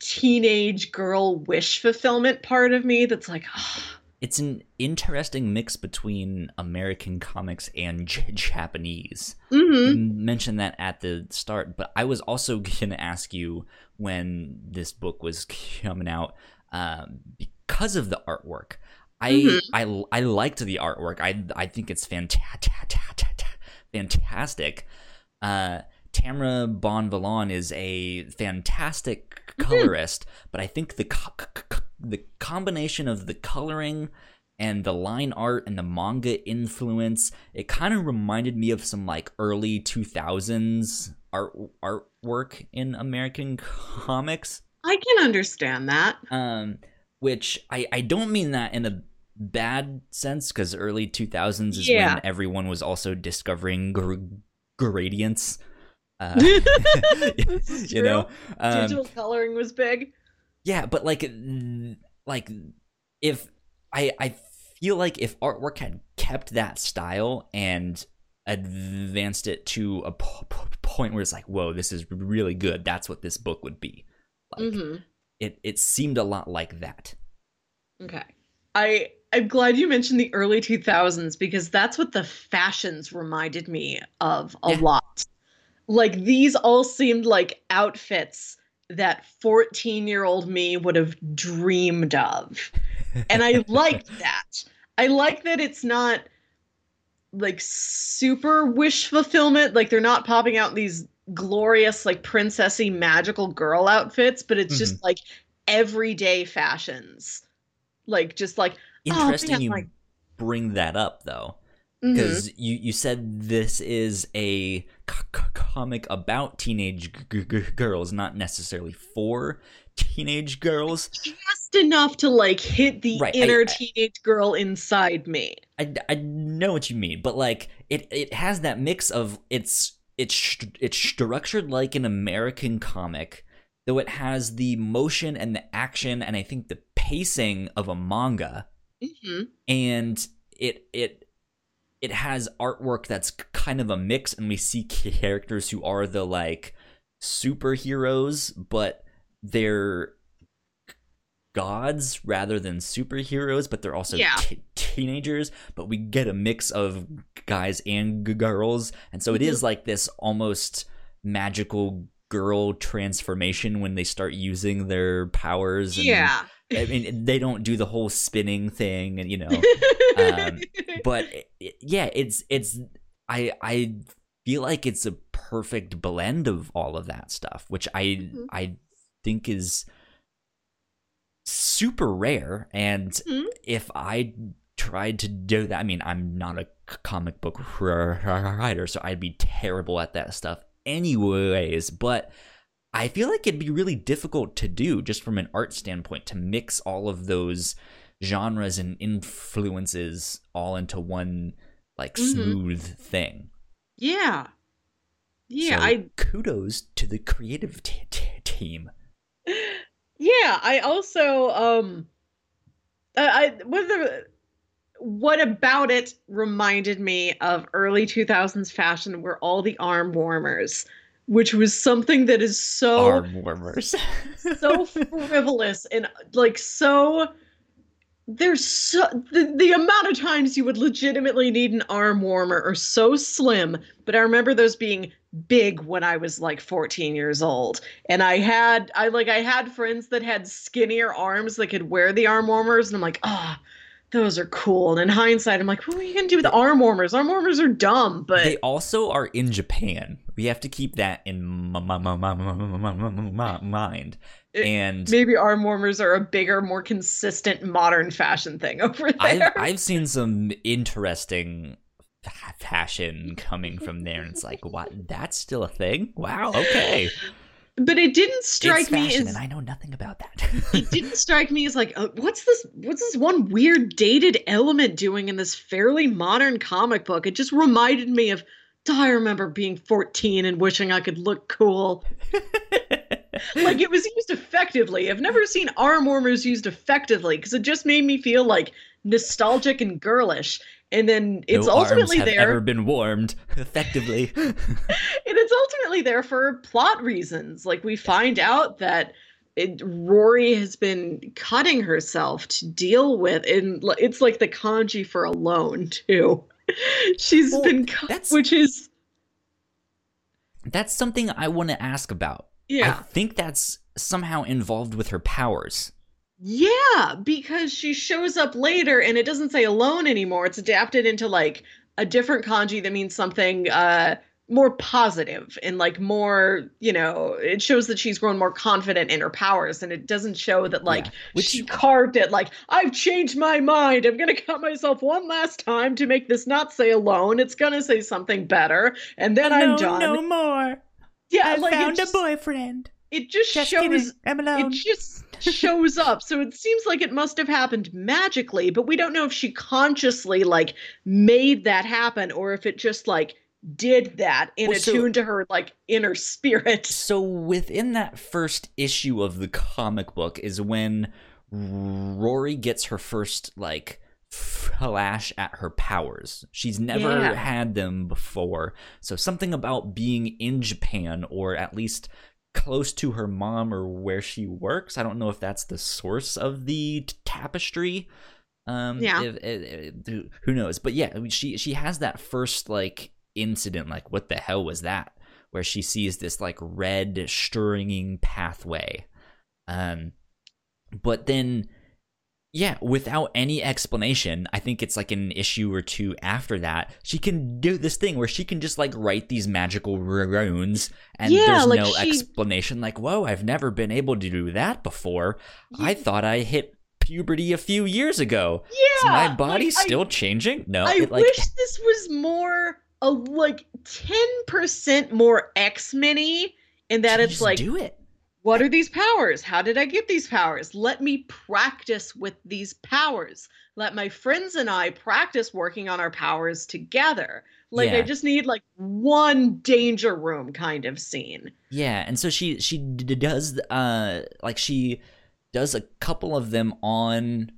teenage girl wish fulfillment part of me that's like, oh, It's an interesting mix between American comics and *laughs* J- Japanese. mhm. Mentioned that at the start, but I was also *laughs* going to ask you when this book was coming out um, because of the artwork. I, Mhm. I I liked the artwork. I I think it's fantastic. *laughs* Fantastic. Uh, Tamara Bonvillain is a fantastic colorist, but I think the co- co- co- the combination of the coloring and the line art and the manga influence, it kind of reminded me of some like early 2000s art artwork in American *laughs* comics. I can understand that. Um, which I I don't mean that in a bad sense because early 2000s is Yeah. when everyone was also discovering gr- gradients. Uh, *laughs* *laughs* you know, um, Digital coloring was big. yeah, but like, like if I I feel like if artwork had kept that style and advanced it to a po- po- point where it's like, whoa, this is really good. That's what this book would be. Like hmm it, it seemed a lot like that. Okay. I I'm glad you mentioned the early 2000s because that's what the fashions reminded me of a Yeah. lot. Like these all seemed like outfits that 14-year-old me would have dreamed of. And I *laughs* liked that. I like that it's not like super wish fulfillment. Like they're not popping out these glorious, like princessy magical girl outfits, but it's just mm-hmm. like everyday fashions. Like just like Oh, Interesting man, you like- bring that up though. Mm-hmm. because you you said this is a c- c- comic about teenage g- g- girls, not necessarily for teenage girls. just enough to like hit the Right, I- inner I- teenage girl inside me. I, I know what you mean, but like it it has that mix of it's it's it's structured like an American comic, though it has the motion and the action and I think the pacing of a manga. hmm and it it it has artwork that's kind of a mix and we see characters who are the like superheroes but they're gods rather than superheroes but they're also Yeah. t- teenagers but we get a mix of guys and g- girls and so it is like this almost magical girl transformation when they start using their powers and Yeah. I mean, they don't do the whole spinning thing, and you know, um, *laughs* but it- yeah, it's it's I I feel like it's a perfect blend of all of that stuff, which I Mhm. I think is super rare. And Mhm. if I tried to do that, I mean, I'm not a comic book writer, so I'd be terrible at that stuff, anyways. But I feel like it'd be really difficult to do just from an art standpoint to mix all of those genres and influences all into one like Mhm. smooth thing. Yeah. Yeah, So I kudos to the creative t- t- team. *laughs* yeah, I also um I, I what the what about it reminded me of early 2000s fashion were all the arm warmers, which was something that is so Arm warmers. *laughs* so frivolous and like so there's so the, the amount of times you would legitimately need an arm warmer are so slim but i remember those being big when i was like 14 years old and i had i like i had friends that had skinnier arms that could wear the arm warmers and i'm like ah those are cool and in hindsight i'm like what are you gonna do with arm warmers arm warmers are dumb but they also are in Japan. We have to keep that in mind. It- And maybe arm warmers are a bigger more consistent modern fashion thing over I've there I've seen some interesting fashion coming from there, and it's like, what? That's still a thing? Wow. Okay. but it didn't strike it's me fashion, as and I know nothing about that. *laughs* it didn't *laughs* strike me as like uh, what's this what's this one weird dated element doing in this fairly modern comic book it just reminded me of "Oh, i remember being 14 and wishing i could look cool *laughs* like it was used effectively i've never seen arm warmers used effectively because it just made me feel like nostalgic and girlish and then it's no ultimately arms have there ever been warmed *laughs* effectively. *laughs* and it's ultimately there for plot reasons. Like we find out that it, Rori has been cutting herself to deal with, and it's like the kanji for alone too. *laughs* She's Well, been cut, that's- which is That's something I want to ask about. yeah I think that's somehow involved with her powers. Yeah, because she shows up later, and it doesn't say alone anymore. It's adapted into like a different kanji that means something uh more positive and like more you know it shows that she's grown more confident in her powers and it doesn't show that like Yeah, which- she carved it like i've changed my mind i'm gonna cut myself one last time to make this not say alone it's gonna say something better and then i'm done No more. yeah like it just, boyfriend. it just shows I'm it just *laughs* shows up so it seems like it must have happened magically but we don't know if she consciously like made that happen or if it just like did that in Well, so- attune to her like inner spirit So within that first issue of the comic book is when Rori gets her first like flash at her powers. She's never Yeah. had them before. So something about being in Japan or at least close to her mom or where she works. I don't know if that's the source of the t- tapestry. Um Yeah. if- if- if- who knows. But yeah, she she has that first like incident like what the hell was that? where she sees this like red stringing pathway. Um but then yeah, without any explanation, I think it's like an issue or two after that, she can do this thing where she can just like write these magical runes and Yeah, there's like no she- explanation like, "Whoa, I've never been able to do that before. I thought I hit puberty a few years ago. Yeah. Is yeah my body like, I- still changing?" No, I it, like wish this was more a like 10% more X-Men-y in that it's just like do it. What are these powers? How did I get these powers? Let me practice with these powers. Let my friends and I practice working on our powers together. Like I just need like one danger room kind of scene. Yeah, and so she she d- does uh like she does a couple of them on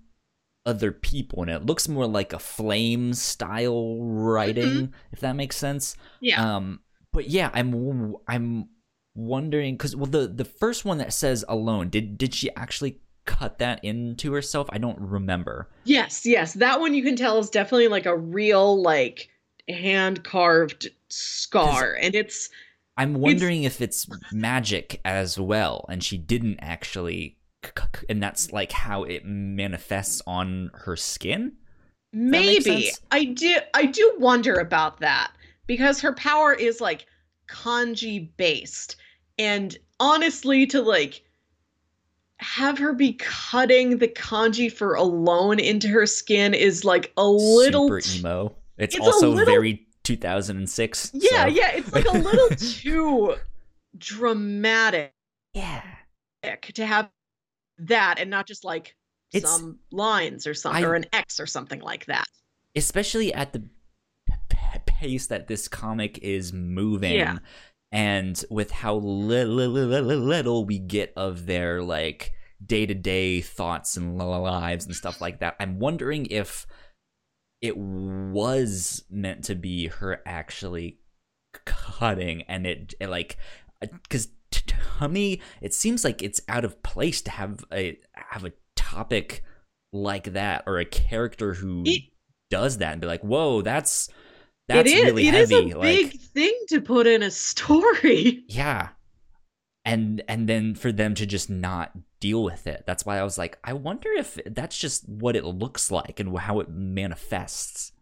other people and it looks more like a flame style writing if that makes sense. Yeah. Um but yeah, I'm I'm wondering cuz well the the first one that says alone did did she actually cut that into herself? I don't remember. yes, yes. That one you can tell is definitely like a real like hand carved scar. And it's I'm wondering if it's magic as well, and she didn't actually, and that's like how it manifests on her skin. maybe? I do I do wonder about that because her power is like kanji based. And honestly, to like have her be cutting the kanji for alone into her skin is like a little super t- emo. It's, it's also little- very 2006. yeah, so- yeah, it's like a little *laughs* too dramatic yeah. to have that and not just like It's- some lines or something or an X or something like that. especially at the p- p- pace that this comic is moving Yeah. And with how li- li- li- li- li- little we get of their like day-to-day thoughts and li- lives and stuff like that i'm wondering if it was meant to be her actually cutting and it, it like uh, because to me it seems like it's out of place to have a have a topic like that or a character who It- does that and be like, "Whoa, that's that's it is really it is heavy." a like, big thing to put in a story. *laughs* yeah, and and then for them to just not deal with it. That's why I was like, I wonder if that's just what it looks like and how it manifests.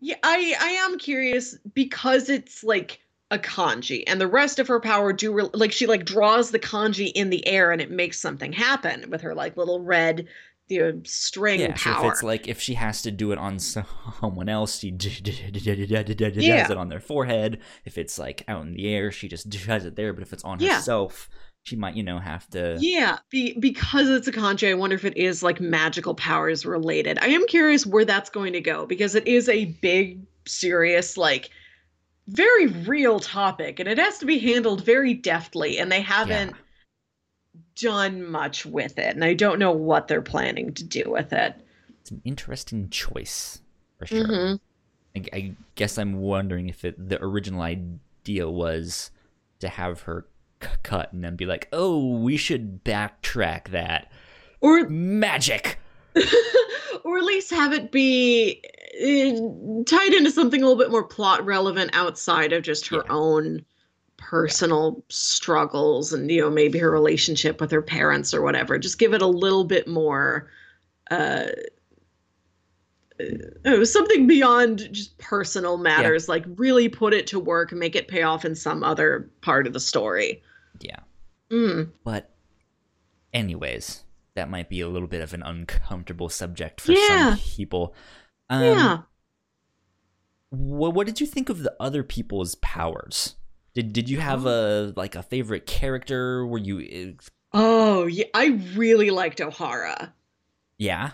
Yeah, I I am curious because it's like a kanji and the rest of her power do re- like she like draws the kanji in the air and it makes something happen with her like little red you uh, know, string Yeah, so if it's like if she has to do it on someone else, she does it on their forehead. If it's like out in the air, she just does it there. But if it's on Yeah. herself, she might, you know, have to. Yeah, be, because it's a kanji, I wonder if it is like magical powers related. I am curious where that's going to go because it is a big, serious, like very real topic, and it has to be handled very deftly. And they haven't done much with it, and I don't know what they're planning to do with it. It's an interesting choice for sure. Mhm. I, I guess I'm wondering if it, the original idea was to have her c- cut and then be like, "Oh, we should backtrack that Or magic." *laughs* or at least have it be uh, tied into something a little bit more plot relevant outside of just her Yeah. own personal struggles and you know maybe her relationship with her parents or whatever just give it a little bit more uh uh, something beyond just personal matters like really put it to work and make it pay off in some other part of the story Yeah, mm. but anyways, that might be a little bit of an uncomfortable subject for Yeah. some people. Um, yeah What, what did you think of the other people's powers? Did did you have oh. a like a favorite character? Were you oh yeah i really liked ohara yeah?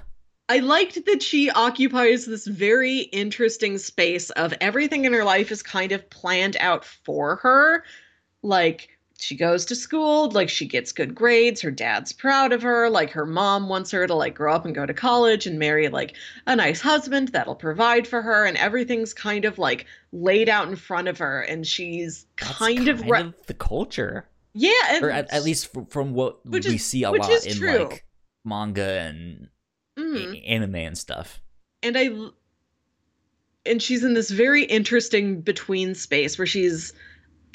I liked that she occupies this very interesting space of everything in her life is kind of planned out for her. Like, she goes to school, like, she gets good grades, her dad's proud of her, like, her mom wants her to, like, grow up and go to college and marry, like, a nice husband that'll provide for her, and everything's kind of, like, laid out in front of her, and she's That's kind, of, re- the culture. yeah, and or at, at least from, from what we is- see a lot in true. like manga and Mhm. anime and stuff. and I and she's in this very interesting between space where she's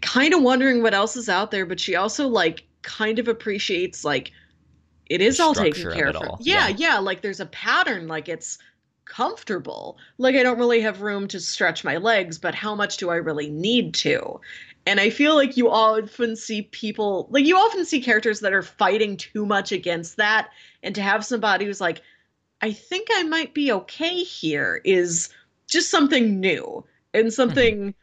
kind of wondering what else is out there, but she also like kind of appreciates like it is all taken care of. all, Yeah, yeah. yeah, like there's a pattern, like it's comfortable. Like I don't really have room to stretch my legs, but how much do I really need to? And I feel like you often see people like you often see characters that are fighting too much against that and to have somebody who's like I think I might be okay here is just something new and something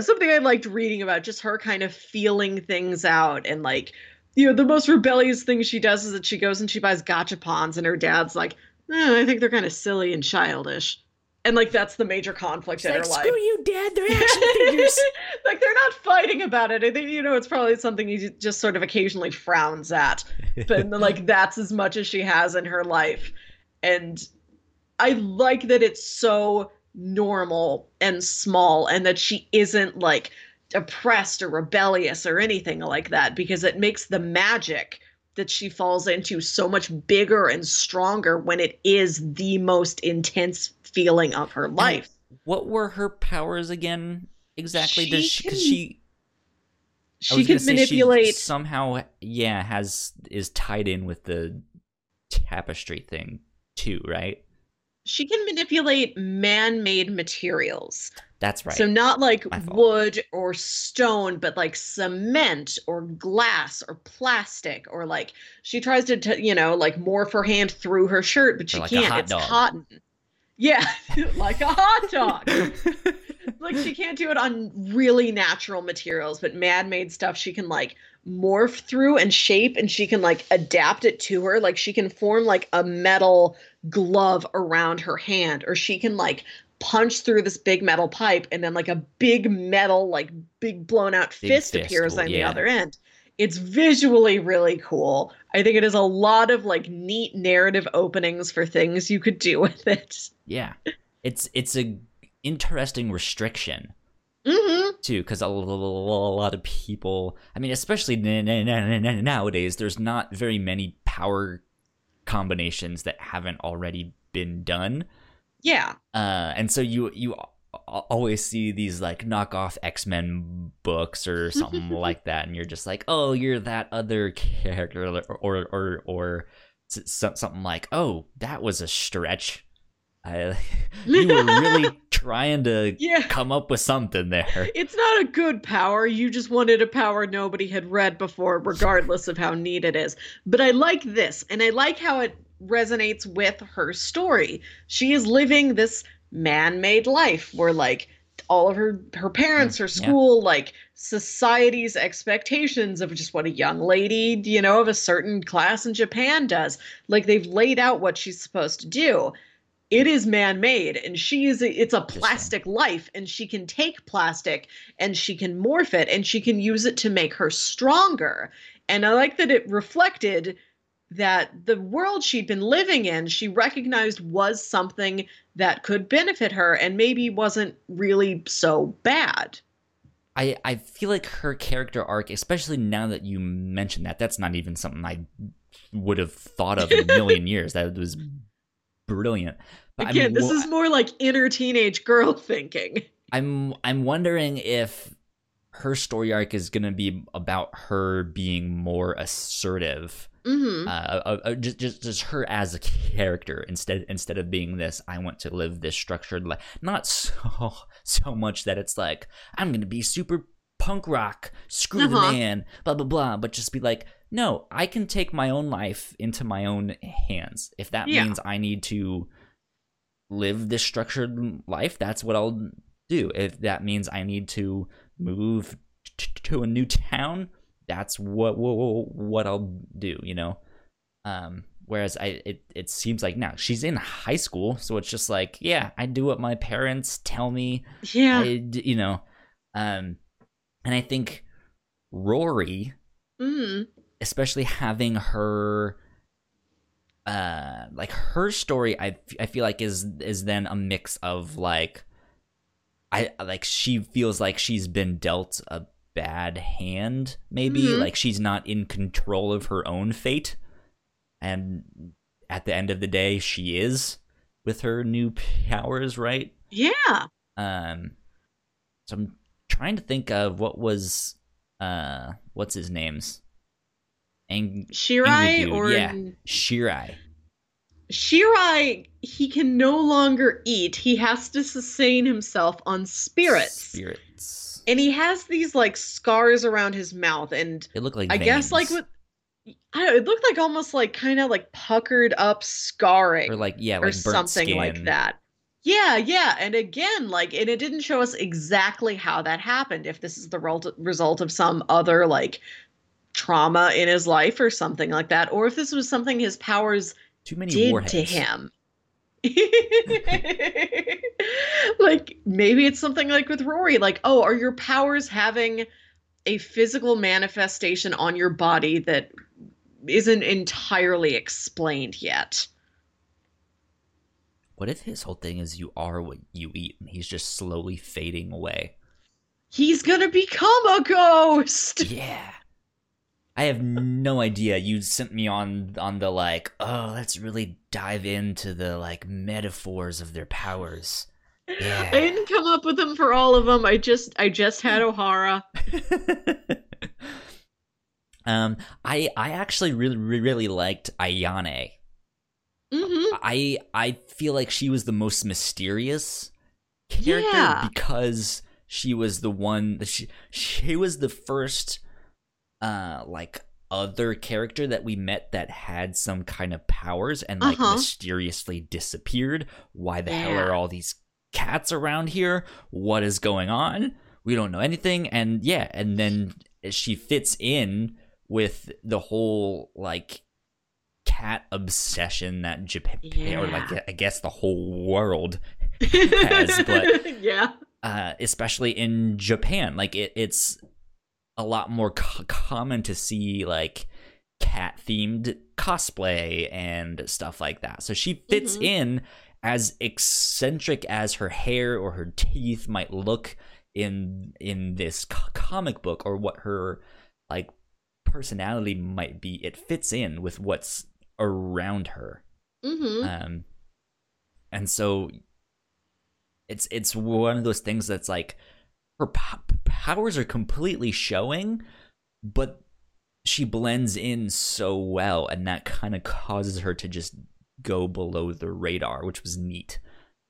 something I liked reading about just her kind of feeling things out and like you know the most rebellious thing she does is that she goes and she buys gachapons and her dad's like eh, I think they're kind of silly and childish and like that's the major conflict in her life you, Dad. They're *laughs* action figures. *laughs* like they're not fighting about it I think you know it's probably something he just sort of occasionally frowns at but *laughs* like that's as much as she has in her life and i like that it's so normal and small and that she isn't like oppressed or rebellious or anything like that because it makes the magic that she falls into so much bigger and stronger when it is the most intense feeling of her life what were her powers again? Exactly? Does She she? Can she. She can gonna she manipulate somehow. Yeah, has is tied in with the tapestry thing too, right? She can manipulate man-made materials. That's right. So not like wood or stone, but like cement or glass or plastic or like she tries to, t- you know, like morph her hand through her shirt, but she like can't. it's dog. cotton. Yeah, *laughs* like a hot *laughs* dog. like she can't do it on really natural materials, but man-made stuff she can like morph through and shape and she can like adapt it to her. Like she can form like a metal glove around her hand or she can like punch through this big metal pipe and then like a big metal like big blown out Big fist fist appears on the other end. It's visually really cool. I think it has a lot of like neat narrative openings for things you could do *laughs* with it. yeah. It's it's a interesting restriction hmm too because a, lot of people i mean especially nowadays there's not very many power combinations that haven't already been done Yeah. uh and so you you always see these like knockoff x-men books or *laughs* something like that and you're just like oh you're that other character or or or, or something like oh that was a stretch I, *laughs* *laughs* you were really trying to Yeah. come up with something there It's not a good power. You just wanted a power nobody had read before, regardless of how neat it is. But I like this, and I like how it resonates with her story. She is living this man-made life where like all of her her parents, her Mm, yeah. school, like society's expectations of just what a young lady, you know, of a certain class in Japan does. Like they've laid out what she's supposed to do. It is man-made, and she is. A, it's a plastic life, and she can take plastic and she can morph it, and she can use it to make her stronger. And I like that it reflected that the world she'd been living in, she recognized was something that could benefit her, and maybe wasn't really so bad. I, I feel like her character arc, especially now that you mention that, that's not even something I would have thought of in a million *laughs* years. That was brilliant. But Again, this wo- is more like inner teenage girl *laughs* thinking. I'm I'm wondering if her story arc is gonna be about her being more assertive, hmm uh, uh, just, just just her as a character instead instead of being this. I want to live this structured life. Not *laughs* so so much that it's like I'm gonna be super punk rock, screw the Uh-huh. man, blah blah blah. But just be like, no, I can take my own life into my own hands. If that Yeah. means I need to live this structured life, that's what I'll do. If that means I need to move t- to a new town, that's what what, what I'll do. You know. Um, whereas I it it seems like now she's in high school, so it's just like yeah, I do what my parents tell me. Yeah. I you know, um, and I think Rori, hmm especially having her uh like her story i i feel like is is then a mix of like i like she feels like she's been dealt a bad hand maybe Mhm. like she's not in control of her own fate and at the end of the day she is with her new powers right Yeah. um so i'm trying to think of what was uh what's his name's Ang- Shirai or yeah. Shirai. Shirai, he can no longer eat. He has to sustain himself on spirits. Spirits. And he has these like scars around his mouth and it looked like I guess like veins. with I don't know, it looked like almost like kind of like puckered up scarring or like yeah, or like burnt something like that. Yeah, yeah. And again, like, and it didn't show us exactly how that happened. If this is the result of some other like trauma in his life or something like that, or if this was something his powers Too many did warheads. to him. *laughs* like maybe it's something like with Rori, like, oh, are your powers having a physical manifestation on your body that isn't entirely explained yet? What if his whole thing is you are what you eat, and he's just slowly fading away? He's gonna become a ghost. yeah. I have no idea. You sent me on on the like, oh, let's really dive into the like metaphors of their powers. Yeah. I didn't come up with them for all of them. I just I just had Ohara. *laughs* um, I I actually really really liked Ayane. Mm-hmm. I I feel like she was the most mysterious character Yeah. because she was the one she she was the first uh like other character that we met that had some kind of powers and like Uh-huh. mysteriously disappeared. Why the hell are all these cats around here? What is going on? We don't know anything and yeah, and then she fits in with the whole like cat obsession that Japan or like I guess the whole world *laughs* has, but- yeah. uh, especially in Japan. Like it, it's a lot more co- common to see like cat themed cosplay and stuff like that. So she fits Mhm. in as eccentric as her hair or her teeth might look in in this co- comic book or what her like personality might be. It fits in with what's around her Mm-hmm. um and so it's it's one of those things that's like her po- powers are completely showing but she blends in so well and that kind of causes her to just go below the radar which was neat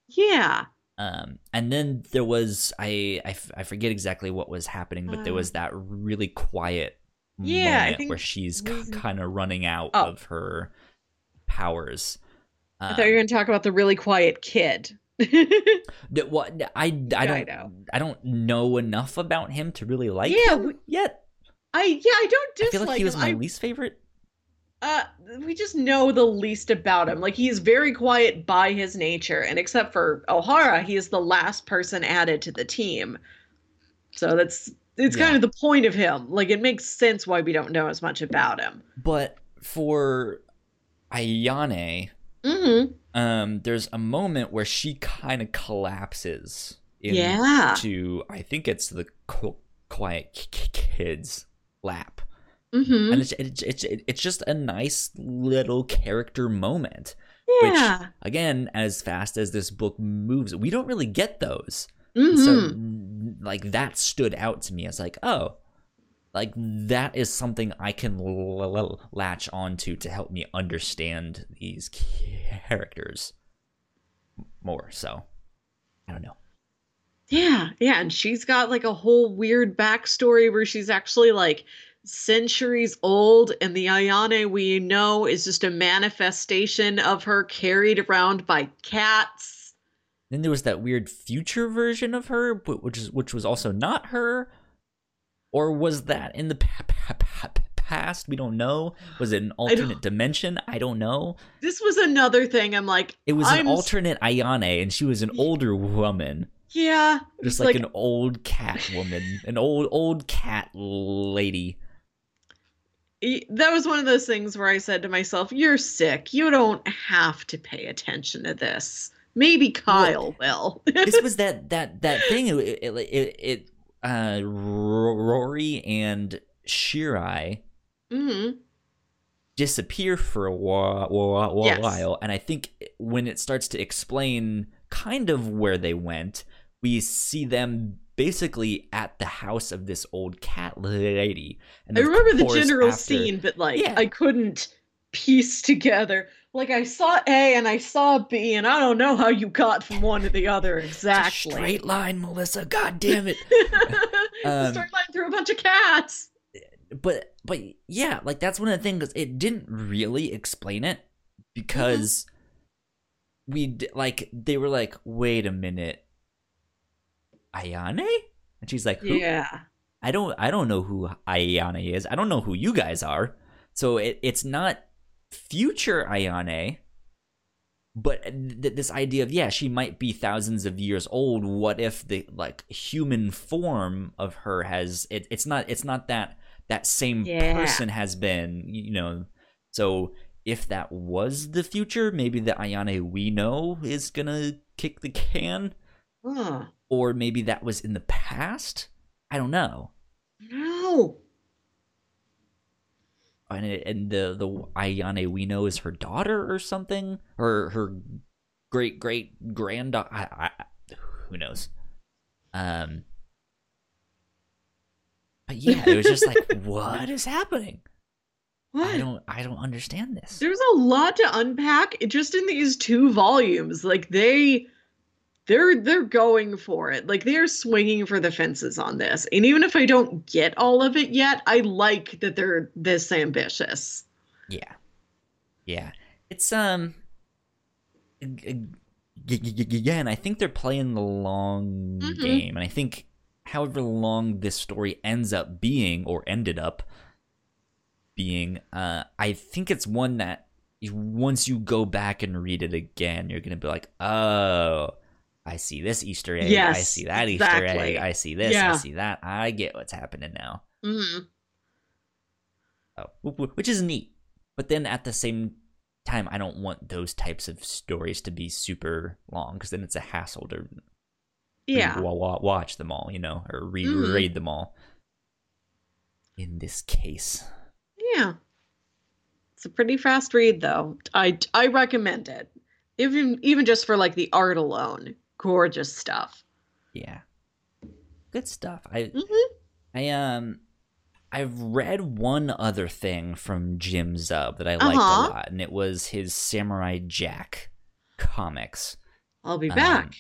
yeah. um and then there was i i, f- I forget exactly what was happening but there Uh, was that really quiet Yeah, moment where she's was- kind of running out Oh. of her powers I thought you were going to talk about the really quiet kid. *laughs* What I, I don't I, know. don't know enough about him to really like Yeah, him we- yet. I yeah, I don't dislike. I feel like he was him. my I least favorite. Uh, we just know the least about him. Like he's very quiet by his nature, and except for Ohara, he is the last person added to the team. So that's it's Yeah. kind of the point of him. Like it makes sense why we don't know as much about him. But for Ayane, Mm-hmm. um, there's a moment where she kind of collapses Yeah. into I think it's the Qu- Quiet Kid's lap, Mm-hmm. and it's it's it's it's just a nice little character moment. Yeah. Again, as fast as this book moves, we don't really get those. mm-hmm. So, like that stood out to me as like, oh, like that is something I can l- l- latch onto to help me understand these characters more. So, I don't know. Yeah, yeah, and she's got like a whole weird backstory where she's actually like centuries old, and the Ayane we know is just a manifestation of her carried around by cats. Then there was that weird future version of her, which is which was also not her, or was that in the pa- pa- pa- past? We don't know. Was it an alternate dimension? I don't know. This was another thing. I'm like, It was I'm an alternate Ayane, and she was an older woman. Yeah, just it's like, an old cat woman, *laughs* an old old cat lady. that was one of those things where I said to myself, "You're sick. You don't have to pay attention to this. Maybe Kyle will." This was *laughs* that that that thing. It it, it, it uh, Rori and Shirai hmm disappear for a while, while, Yes. while, and I think when it starts to explain kind of where they went, we see them basically at the house of this old cat lady. And I remember the general after- scene, but like Yeah. I couldn't piece together. Like I saw A and I saw B, and I don't know how you got from one to the other exactly. straight line, Melissa. God damn it. *laughs* Um, Straight line through a bunch of cats. but but yeah, like that's one of the things. It didn't really explain it because we like they were like, wait a minute, Ayane, and she's like, who? Yeah. I don't I don't know who Ayane is. I don't know who you guys are. So it, it's not future Ayane. But th- this idea of yeah, she might be thousands of years old. What if the like human form of her has it, it's not it's not that that same Yeah. person has been you know. So if that was the future, maybe the Ayane we know is gonna kick the can, Huh. or maybe that was in the past. I don't know. No. And it, and the the Ayane we know is her daughter or something, or her great great granddaughter. I, I, who knows? Um, but yeah, it was just like, *laughs* what is happening? What? I don't I don't understand this. There's a lot to unpack just in these two volumes. Like they they're they're going for it. Like they're swinging for the fences on this. And even if I don't get all of it yet, I like that they're this ambitious. Yeah. Yeah. It's um again, I think they're playing the long Mhm. game and I think however long this story ends up being or ended up being uh I think it's one that once you go back and read it again you're going to be like, "Oh, I see this Easter egg. I see that Easter egg. I see this. I see that. I get what's happening now." Mhm. Oh, wh- wh- which is neat. But then at the same time, I don't want those types of stories to be super long because then it's a hassle to Yeah. wa- wa- watch them all, you know, or read Mhm. read them all. In this case, Yeah. It's a pretty fast read though. I I recommend it. Even even just for like the art alone. Gorgeous stuff. yeah, good stuff. I Mhm. I um. I've read one other thing from Jim Zub that I liked Uh-huh. a lot, and it was his Samurai Jack comics. I'll be Um, back. Back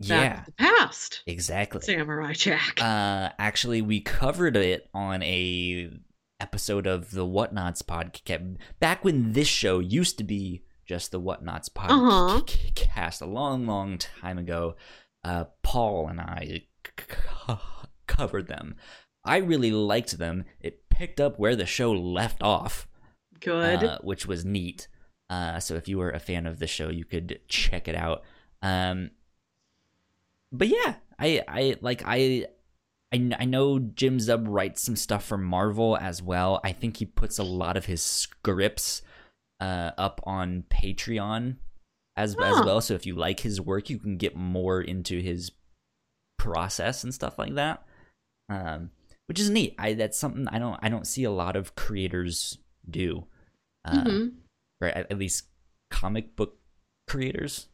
Yeah, to the past. exactly. Samurai Jack. Uh, actually, we covered it on a episode of the Whatnauts podcast back when this show used to be just the Whatnauts Uh-huh. podcast a long, long time ago. Uh, Paul and I c- *laughs* covered them. I really liked them. It picked up where the show left off, Good. uh, which was neat. Uh, so if you were a fan of the show, you could check it out. Um, but yeah, I I like I. I, I know Jim Zub writes some stuff for Marvel as well. I think he puts a lot of his scripts uh, up on Patreon as as well. So if you like his work, you can get more into his process and stuff like that. Um, which is neat. I that's something I don't I don't see a lot of creators do. Uh, Mhm. or at, at least comic book creators.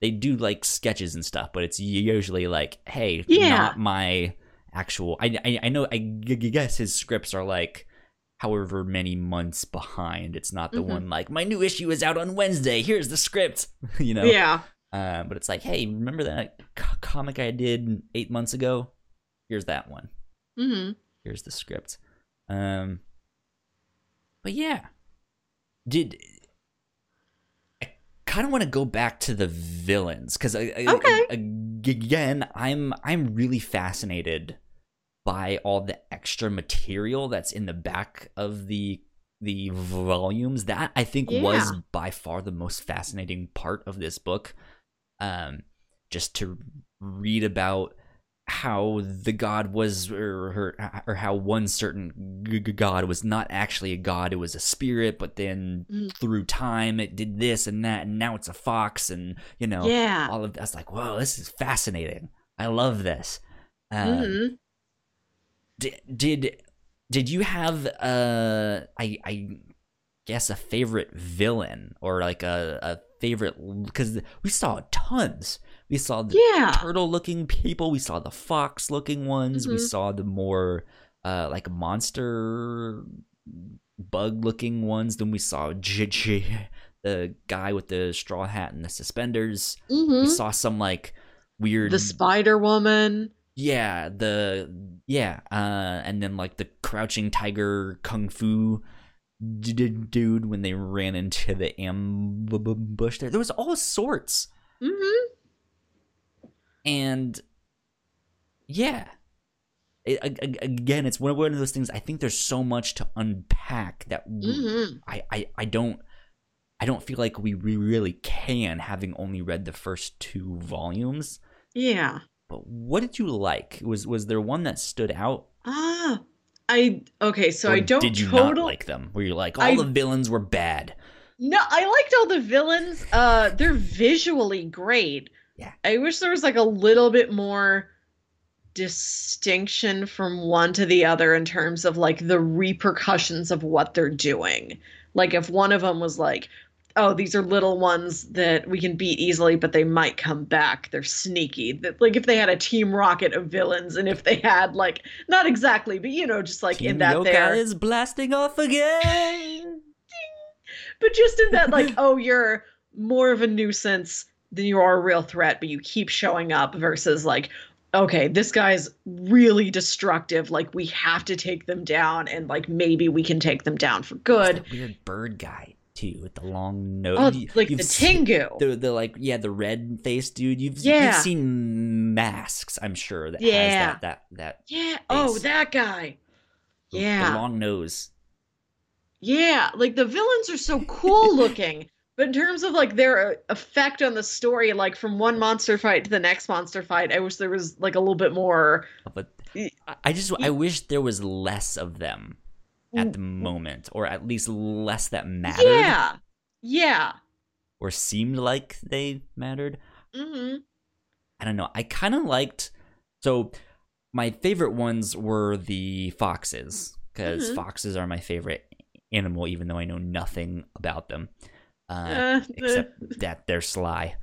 They do like sketches and stuff, but it's usually like, hey, Yeah. not my actual. I, I I know. I guess his scripts are like however many months behind. It's not the Mhm. one like my new issue is out on Wednesday. Here's the script, *laughs* you know. Yeah. Uh, but it's like, hey, remember that c- comic I did eight months ago? Here's that one. hmm Here's the script. Um, but yeah, did I kind of want to go back to the villains because Okay. again, I'm I'm really fascinated by all the extra material that's in the back of the the volumes. That I think was by far the most fascinating part of this book. Um, just to read about how the god was or, or, or how one certain g- god was not actually a god it was a spirit but then Mm. through time it did this and that and now it's a fox and you know Yeah. all of that's like whoa this is fascinating i love this um, hmm did, did did you have uh i i guess a favorite villain or like a, a favorite because we saw tons we saw the Yeah. turtle looking people we saw the fox looking ones we Mhm. saw the more uh like monster bug looking ones then we saw J- the guy with the straw hat and the suspenders hmm we saw some like weird The Spider Woman. Yeah the yeah uh and then like the crouching tiger kung fu d- d- dude when they ran into the ambush there. There was all sorts. Hmm and yeah. It, a- again it's one one of those things i think there's so much to unpack that w- hmm I, I i don't i don't feel like we really can having only read the first two volumes. Yeah. But what did you like was was there one that stood out Ah. I okay, so Or I don't did you totally not like them where you're like all I- the villains were bad No, I liked all the villains. Uh they're visually great. Yeah. I wish there was like a little bit more distinction from one to the other in terms of like the repercussions of what they're doing. Like if one of them was like oh, these are little ones that we can beat easily, but they might come back. They're sneaky. That like if they had a Team Rocket of villains, and if they had like not exactly, but you know, just like Team in that Yokai there, is blasting off again. *laughs* but just in that like, *laughs* oh, you're more of a nuisance than you are a real threat, but you keep showing up versus like, okay, this guy's really destructive. Like we have to take them down, and like maybe we can take them down for good. Weird bird guy too with the long nose. Oh, You- like the Tengu. The, the like yeah the red face dude you've Yeah. you've seen masks I'm sure that has Yeah. that that that Yeah. Oh, that guy. Yeah. The Yeah. long nose Yeah. Like the villains are so cool *laughs* looking. But in terms of like their uh, effect on the story, like from one monster fight to the next monster fight, I wish there was like a little bit more. but I just I wish there was less of them at the moment or at least less that mattered Yeah. Yeah. or seemed like they mattered hmm I don't know. I kind of liked. So, my favorite ones were the foxes because Mhm. foxes are my favorite animal, even though I know nothing about them, uh, Uh, the- *laughs* except that they're sly.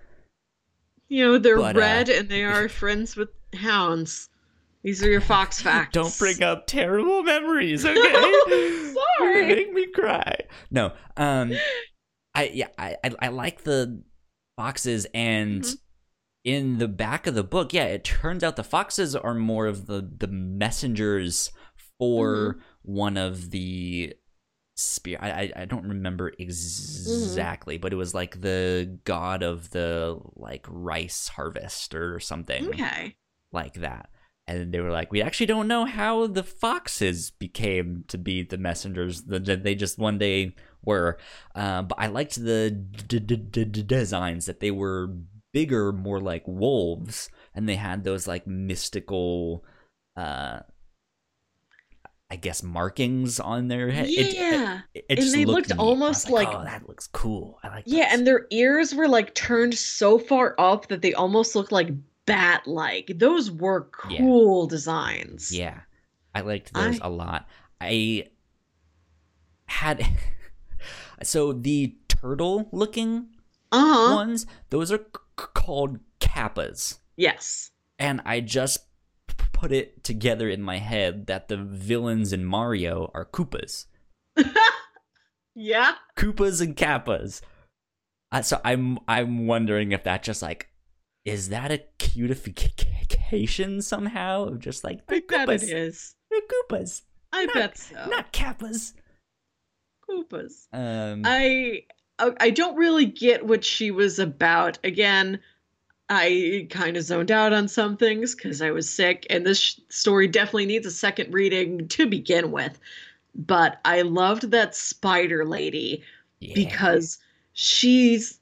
you know, they're but, uh, red and they *laughs* are friends with hounds. These are your fox *laughs* facts. Don't bring up terrible memories, *laughs* okay? Sorry. Make me cry. No, um, I yeah, I I, I like the foxes, and Mhm. in the back of the book, yeah, it turns out the foxes are more of the the messengers for one of the spear. I I, I don't remember exactly, but it was like the god of the like rice harvest or something Okay. like that. And they were like, we actually don't know how the foxes became to be the messengers. The- they just one day were. Uh, but I liked the d- d- d- designs that they were bigger, more like wolves, and they had those like mystical, uh, I guess markings on their head. It- it- Yeah. it, And they looked looked neat. I was almost like- oh, that looks cool. I like. Yeah, those. and their ears were like turned so far up that they almost looked like bat like. Those were Yeah. cool designs. Yeah, I liked those I- a lot. I had *laughs* so the turtle looking Uh huh. ones; those are c- called kappas, Yes. and I just p- put it together in my head that the villains in Mario are Koopas, *laughs* yeah. Koopas and kappas. Uh, so I'm I'm wondering if that just like is that a cutification somehow of just like they're I bet it is. they're Koopas, I Not- bet so. not kappas. Koopas. Um, I I I don't really get what she was about. Again, I kind of zoned out on some things because I was sick, and this sh- story definitely needs a second reading to begin with. But I loved that spider lady yeah. because she's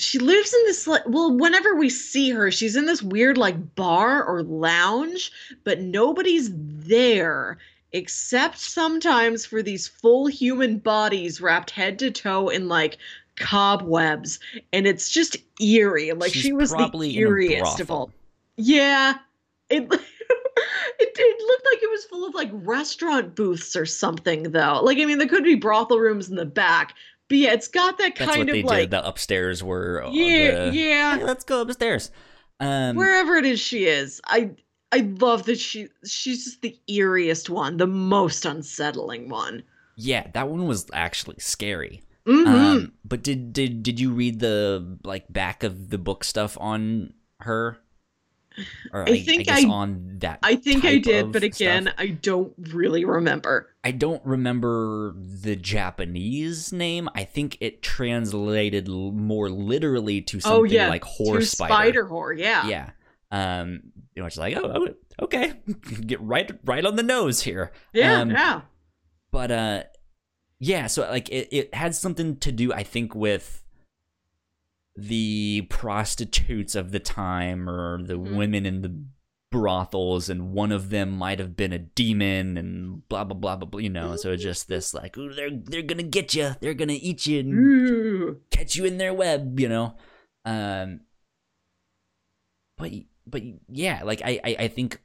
she lives in this like well whenever we see her she's in this weird like bar or lounge but nobody's there except sometimes for these full human bodies wrapped head to toe in like cobwebs. And it's just eerie. Like She's she was the probably a eeriest of all. Yeah. It *laughs* it, it looked like it was full of like restaurant booths or something though. Like i mean there could be brothel rooms in the back but yeah it's got that kind That's what they of like did. The upstairs were. yeah the- yeah Hey, let's go upstairs. Um, wherever it is she is i i love that she she's just the eeriest one the most unsettling one yeah, that one was actually scary. hmm Um, but did did did you read the like back of the book stuff on her? Or I think guess I- on that. i think i did but again stuff. i don't really remember I don't remember the Japanese name. I think it translated more literally to something oh yeah like to horse spider whore yeah yeah um you know it's like oh, oh okay *laughs* get right right on the nose here yeah, um, yeah. but uh yeah so like it, it had something to do i think with the prostitutes of the time or the Mhm. women in the brothels and one of them might have been a demon and blah blah blah blah, blah you know so it's just this like Ooh, they're they're gonna get you they're gonna eat you and Ooh. catch you in their web, you know. Um, but but yeah, like I, I I think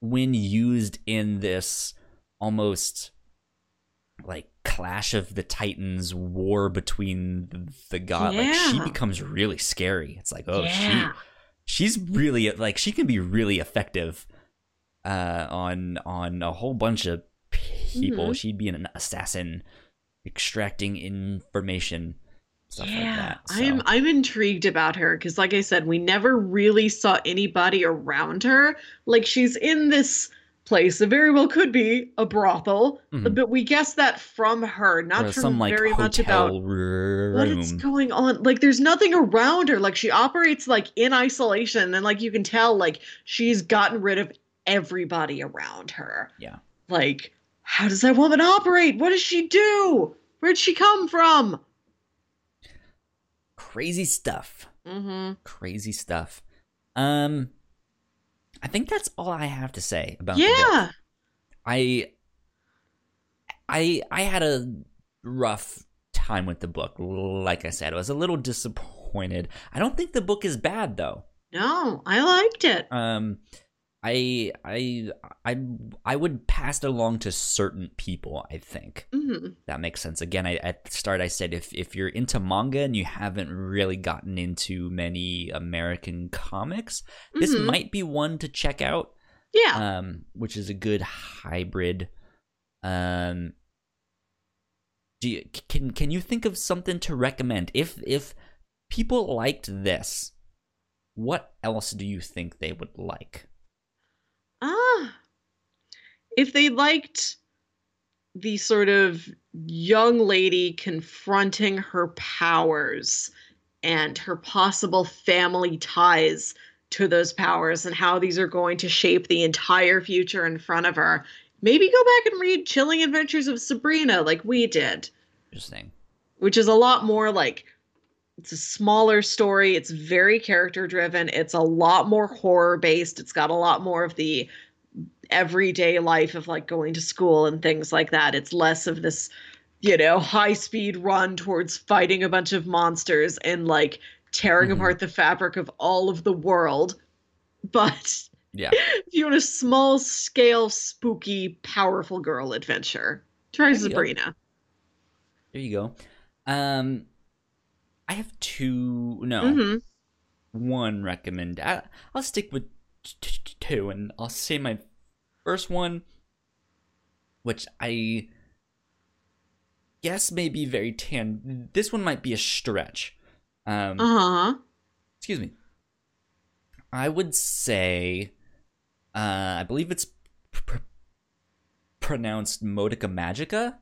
when used in this almost like clash of the titans war between the god like she becomes really scary it's like oh yeah. she she's really like she can be really effective uh on on a whole bunch of people Mhm. she'd be an assassin extracting information stuff like yeah, that I'm I'm intrigued about her because, like I said, we never really saw anybody around her. Like she's in this place It very well could be a brothel, Mhm. but we guess that from her, not or from some like very much about room what is going on. Like there's nothing around her. Like she operates like in isolation, and like you can tell, like she's gotten rid of everybody around her. Yeah. Like, how does that woman operate? What does she do? Where'd she come from? crazy stuff Mm-hmm. crazy stuff um i think that's all i have to say about the book. Yeah. I I I had a rough time with the book. Like I said, I was a little disappointed. I don't think the book is bad though. No, I liked it. Um I I I I would pass it along to certain people, I think. hmm That makes sense. Again, I at the start I said if if you're into manga and you haven't really gotten into many American comics, this Mhm. might be one to check out Yeah. um, which is a good hybrid. Um, do you, can can you think of something to recommend? If if people liked this, what else do you think they would like? Ah. If they liked the sort of young lady confronting her powers and her possible family ties to those powers and how these are going to shape the entire future in front of her, maybe go back and read Chilling Adventures of Sabrina like we did. Interesting. which is a lot more like it's a smaller story it's very character driven it's a lot more horror based it's got a lot more of the everyday life of like going to school and things like that it's less of this you know high speed run towards fighting a bunch of monsters and like tearing Mhm. apart the fabric of all of the world *laughs* but Yeah. if *laughs* you want a small scale spooky powerful girl adventure try There sabrina There you go. Um, I have two. No, hmm one recommend. I, I'll stick with t- t- two, and I'll say my first one, which I guess may be very tan. This one might be a stretch. Um, uh-huh excuse me. I would say, uh, I believe it's pr- pronounced Madoka Magica.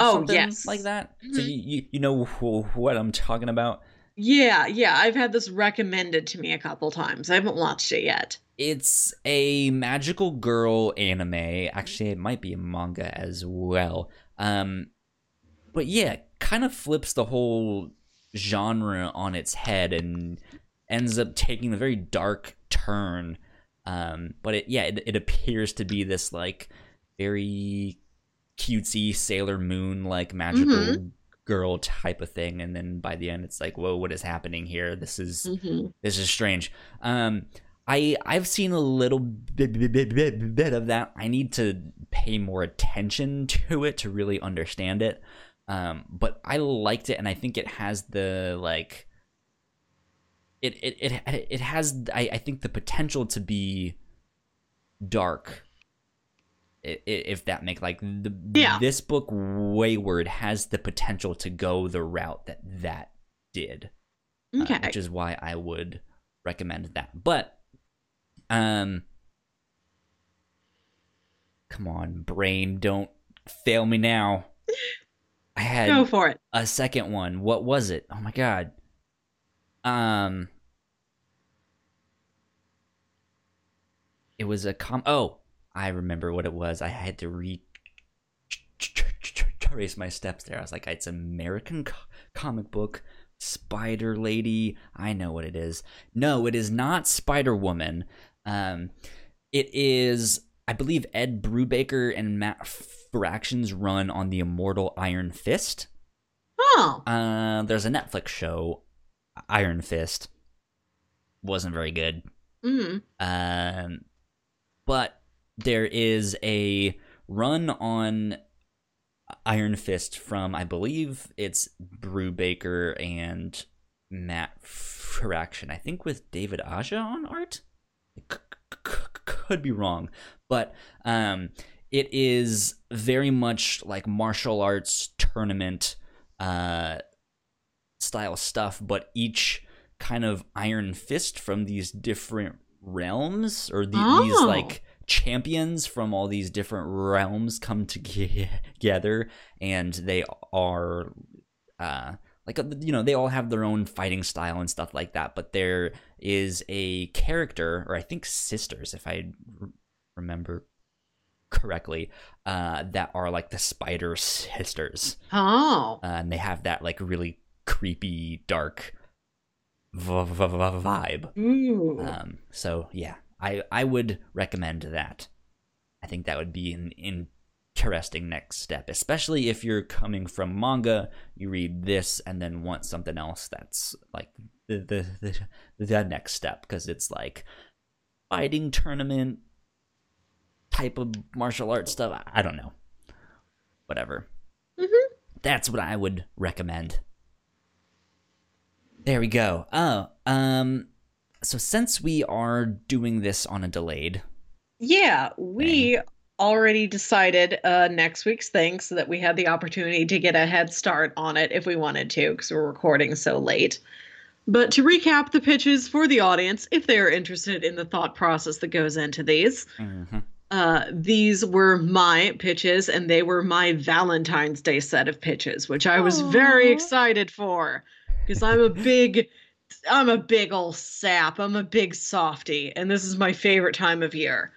Oh, yes. like that. So Mhm. you, you you know what I'm talking about. Yeah, yeah, I've had this recommended to me a couple times. I haven't watched it yet. It's a magical girl anime. Actually, it might be a manga as well. Um, but yeah, kind of flips the whole genre on its head and ends up taking a very dark turn. Um, but it yeah, it, it appears to be this like very cutesy Sailor Moon like magical Mhm. girl type of thing, and then by the end, it's like, whoa, what is happening here? This is hmm this is strange. Um, I I've seen a little bit, bit, bit, bit, bit of that. I need to pay more attention to it to really understand it. Um, but I liked it, and I think it has the like. It it it it has I, I think the potential to be dark. If that make like the Yeah. this book Wayward has the potential to go the route that that did uh, Okay. which is why I would recommend that. But, um, come on, brain, don't fail me now. I *laughs* had Go for it. a second one. What was it? Oh my god. Um, it was a com. Oh, I remember what it was. I had to re *laughs* trace my steps there. I was like, it's American co- comic book. Spider Lady. I know what it is. No, it is not Spider Woman. Um, it is, I believe, Ed Brubaker and Matt Fraction's run on the Immortal Iron Fist. Oh. Uh, there's a Netflix show, Iron Fist. Wasn't very good. Mm. Um, but there is a run on Iron Fist from I believe it's Brubaker and Matt Fraction. I think with David Aja on art. C- could be wrong, but um, it is very much like martial arts tournament uh, style stuff, but each kind of Iron Fist from these different realms or the, Oh. these like champions from all these different realms come *laughs* together and they are uh like you know they all have their own fighting style and stuff like that but there is a character or i think sisters if i r- remember correctly uh that are like the spider sisters Oh. uh, and they have that like really creepy dark v- v- v- vibe Ooh. um, so yeah, I I would recommend that. I think that would be an interesting next step, especially if you're coming from manga. You read this and then want something else that's like the the the, the next step because it's like fighting tournament type of martial arts stuff. I don't know, whatever. Mhm. That's what I would recommend. There we go. Oh, um, so since we are doing this on a delayed, Yeah, we already decided uh, next week's thing so that we had the opportunity to get a head start on it if we wanted to because we're recording so late. But to recap the pitches for the audience, if they are interested in the thought process that goes into these, Mhm. uh, these were my pitches and they were my Valentine's Day set of pitches, which I was very excited for because I'm a big. I'm a big old sap. I'm a big softy, and this is my favorite time of year.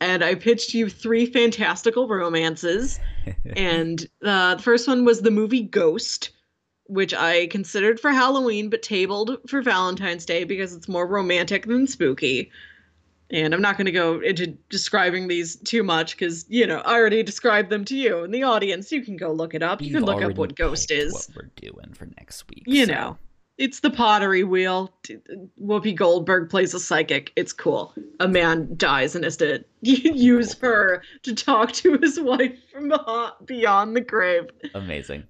And I pitched you three fantastical romances, *laughs* and uh, the first one was the movie Ghost, which I considered for Halloween but tabled for Valentine's Day because it's more romantic than spooky. And I'm not going to go into describing these too much because, you know, I already described them to you and the audience. You can go look it up. You You've can look up what Ghost is. What we're doing for next week, You so- know, it's the pottery wheel. Whoopi Goldberg plays a psychic. It's cool. A man dies and has to *laughs* use her to talk to his wife from beyond the grave. amazing.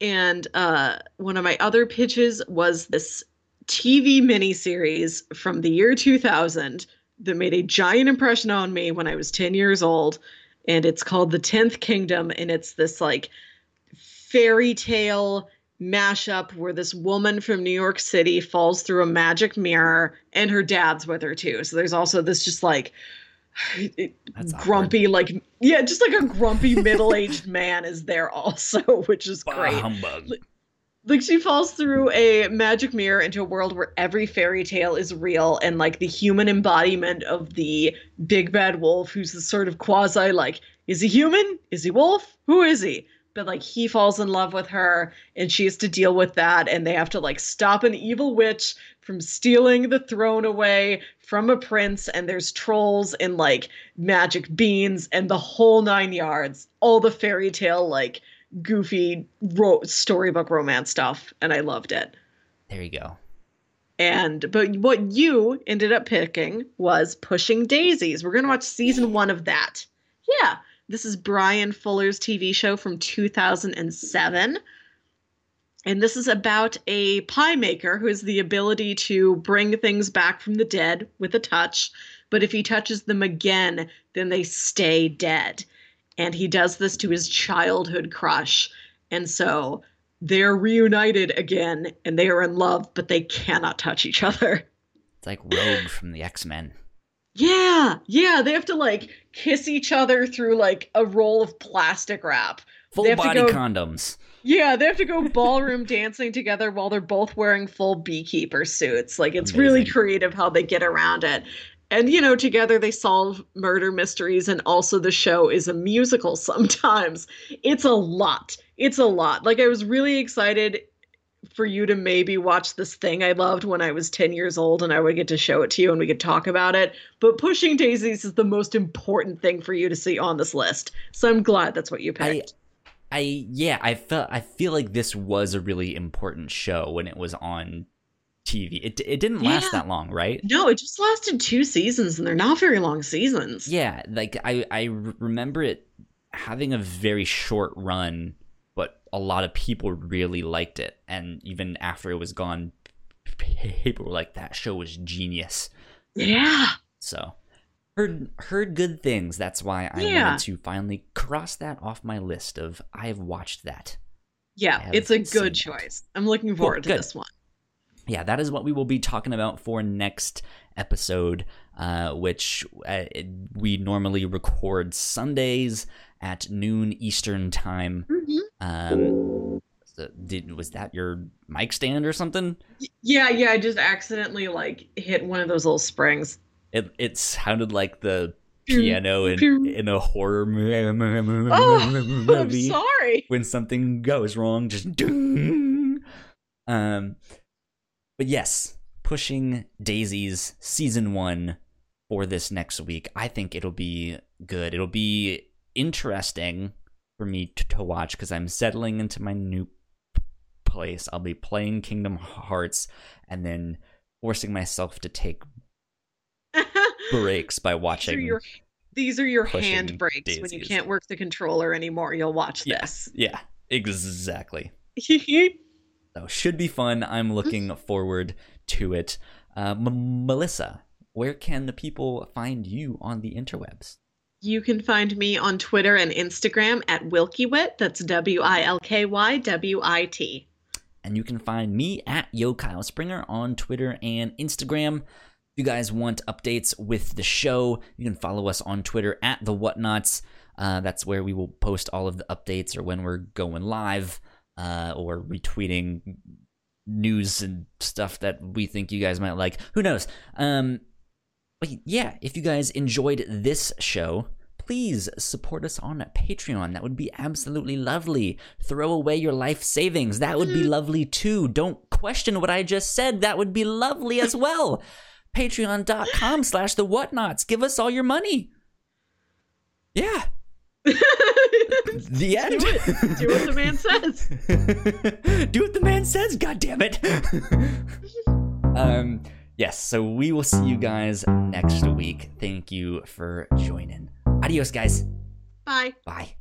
And uh, one of my other pitches was this TV miniseries from the year 2000 that made a giant impression on me when I was 10 years old. And it's called The Tenth Kingdom. And it's this like fairy tale mashup where this woman from New York City falls through a magic mirror and her dad's with her too. So there's also this just like That's awkward. grumpy, like, yeah, just like a grumpy *laughs* middle aged man is there also, *laughs* which is Bah, great humbug. like she falls through a magic mirror into a world where every fairy tale is real and like the human embodiment of the big bad wolf who's the sort of quasi like is he human is he wolf who is he but like he falls in love with her and she has to deal with that and they have to like stop an evil witch from stealing the throne away from a prince and there's trolls and like magic beans and the whole nine yards all the fairy tale like goofy ro- storybook romance stuff and i loved it. There you go. and but what you ended up picking was pushing daisies. We're going to watch season one of that. Yeah this is bryan fuller's tv show from 2007 and this is about a pie maker who has the ability to bring things back from the dead with a touch but if he touches them again then they stay dead. And he does this to his childhood crush. And so they're reunited again and they are in love but they cannot touch each other. It's like Rogue from the X Men. Yeah yeah they have to like kiss each other through like a roll of plastic wrap. Full They have to body go- condoms. yeah they have to go ballroom *laughs* dancing together while they're both wearing full beekeeper suits. Like it's really creative how they get around it. And you know together they solve murder mysteries and also the show is a musical *laughs* sometimes. It's a lot. It's a lot. Like i was really excited for you to maybe watch this thing i loved when i was 10 years old and i would get to show it to you and we could talk about it but pushing daisies is the most important thing for you to see on this list so i'm glad that's what you I, picked I yeah, I felt I feel like this was a really important show when it was on TV. It it didn't last Yeah. that long, right? no it just lasted two seasons and they're not very long seasons Yeah, like I I remember it having a very short run, a lot of people really liked it. And even after it was gone, people were like, that show was genius. Yeah. So heard heard good things. That's why I Yeah. wanted to finally cross that off my list of I have watched that. Yeah, it's a good that. choice. I'm looking forward to good. this one. yeah, that is what we will be talking about for next episode, uh, which uh, it- we normally record Sundays at noon Eastern time. Mhm. Um, so did was that your mic stand or something? Yeah, yeah, I just accidentally like hit one of those little springs. It it sounded like the piano in, in a horror mo- Oh, *laughs* I'm movie. sorry. when something goes wrong, just ding. Um, but yes, pushing Daisies season one for this next week. I think it'll be good. It'll be interesting for me to, to watch because I'm settling into my new place. I'll be playing Kingdom Hearts and then forcing myself to take *laughs* breaks by These are watching. your, these are your hand breaks when you can't work the controller anymore. You'll watch Yeah. this. Yeah, exactly. *laughs* So should be fun. I'm *laughs* looking forward to it. Uh, M- Melissa, where can the people find you on the interwebs? You can find me on Twitter and Instagram at WilkyWit. That's W I L K Y W I T. And you can find me at Yo Kyle Springer on Twitter and Instagram. If you guys want updates with the show, you can follow us on Twitter at the Whatnauts. Uh, that's where we will post all of the updates or when we're going live uh, or retweeting news and stuff that we think you guys might like. Who knows? Um, but yeah, if you guys enjoyed this show, please support us on Patreon. That would be absolutely lovely. Throw away your life savings. That would be *laughs* lovely too. Don't question what I just said. That would be lovely as *laughs* well. Patreon.com slash the whatnauts. Give us all your money. Yeah. The *laughs* end. Do it. Do what the man says. Do what the man says, God damn it. um yes, so we will see you guys next week. Thank you for joining. Adios guys. Bye. Bye.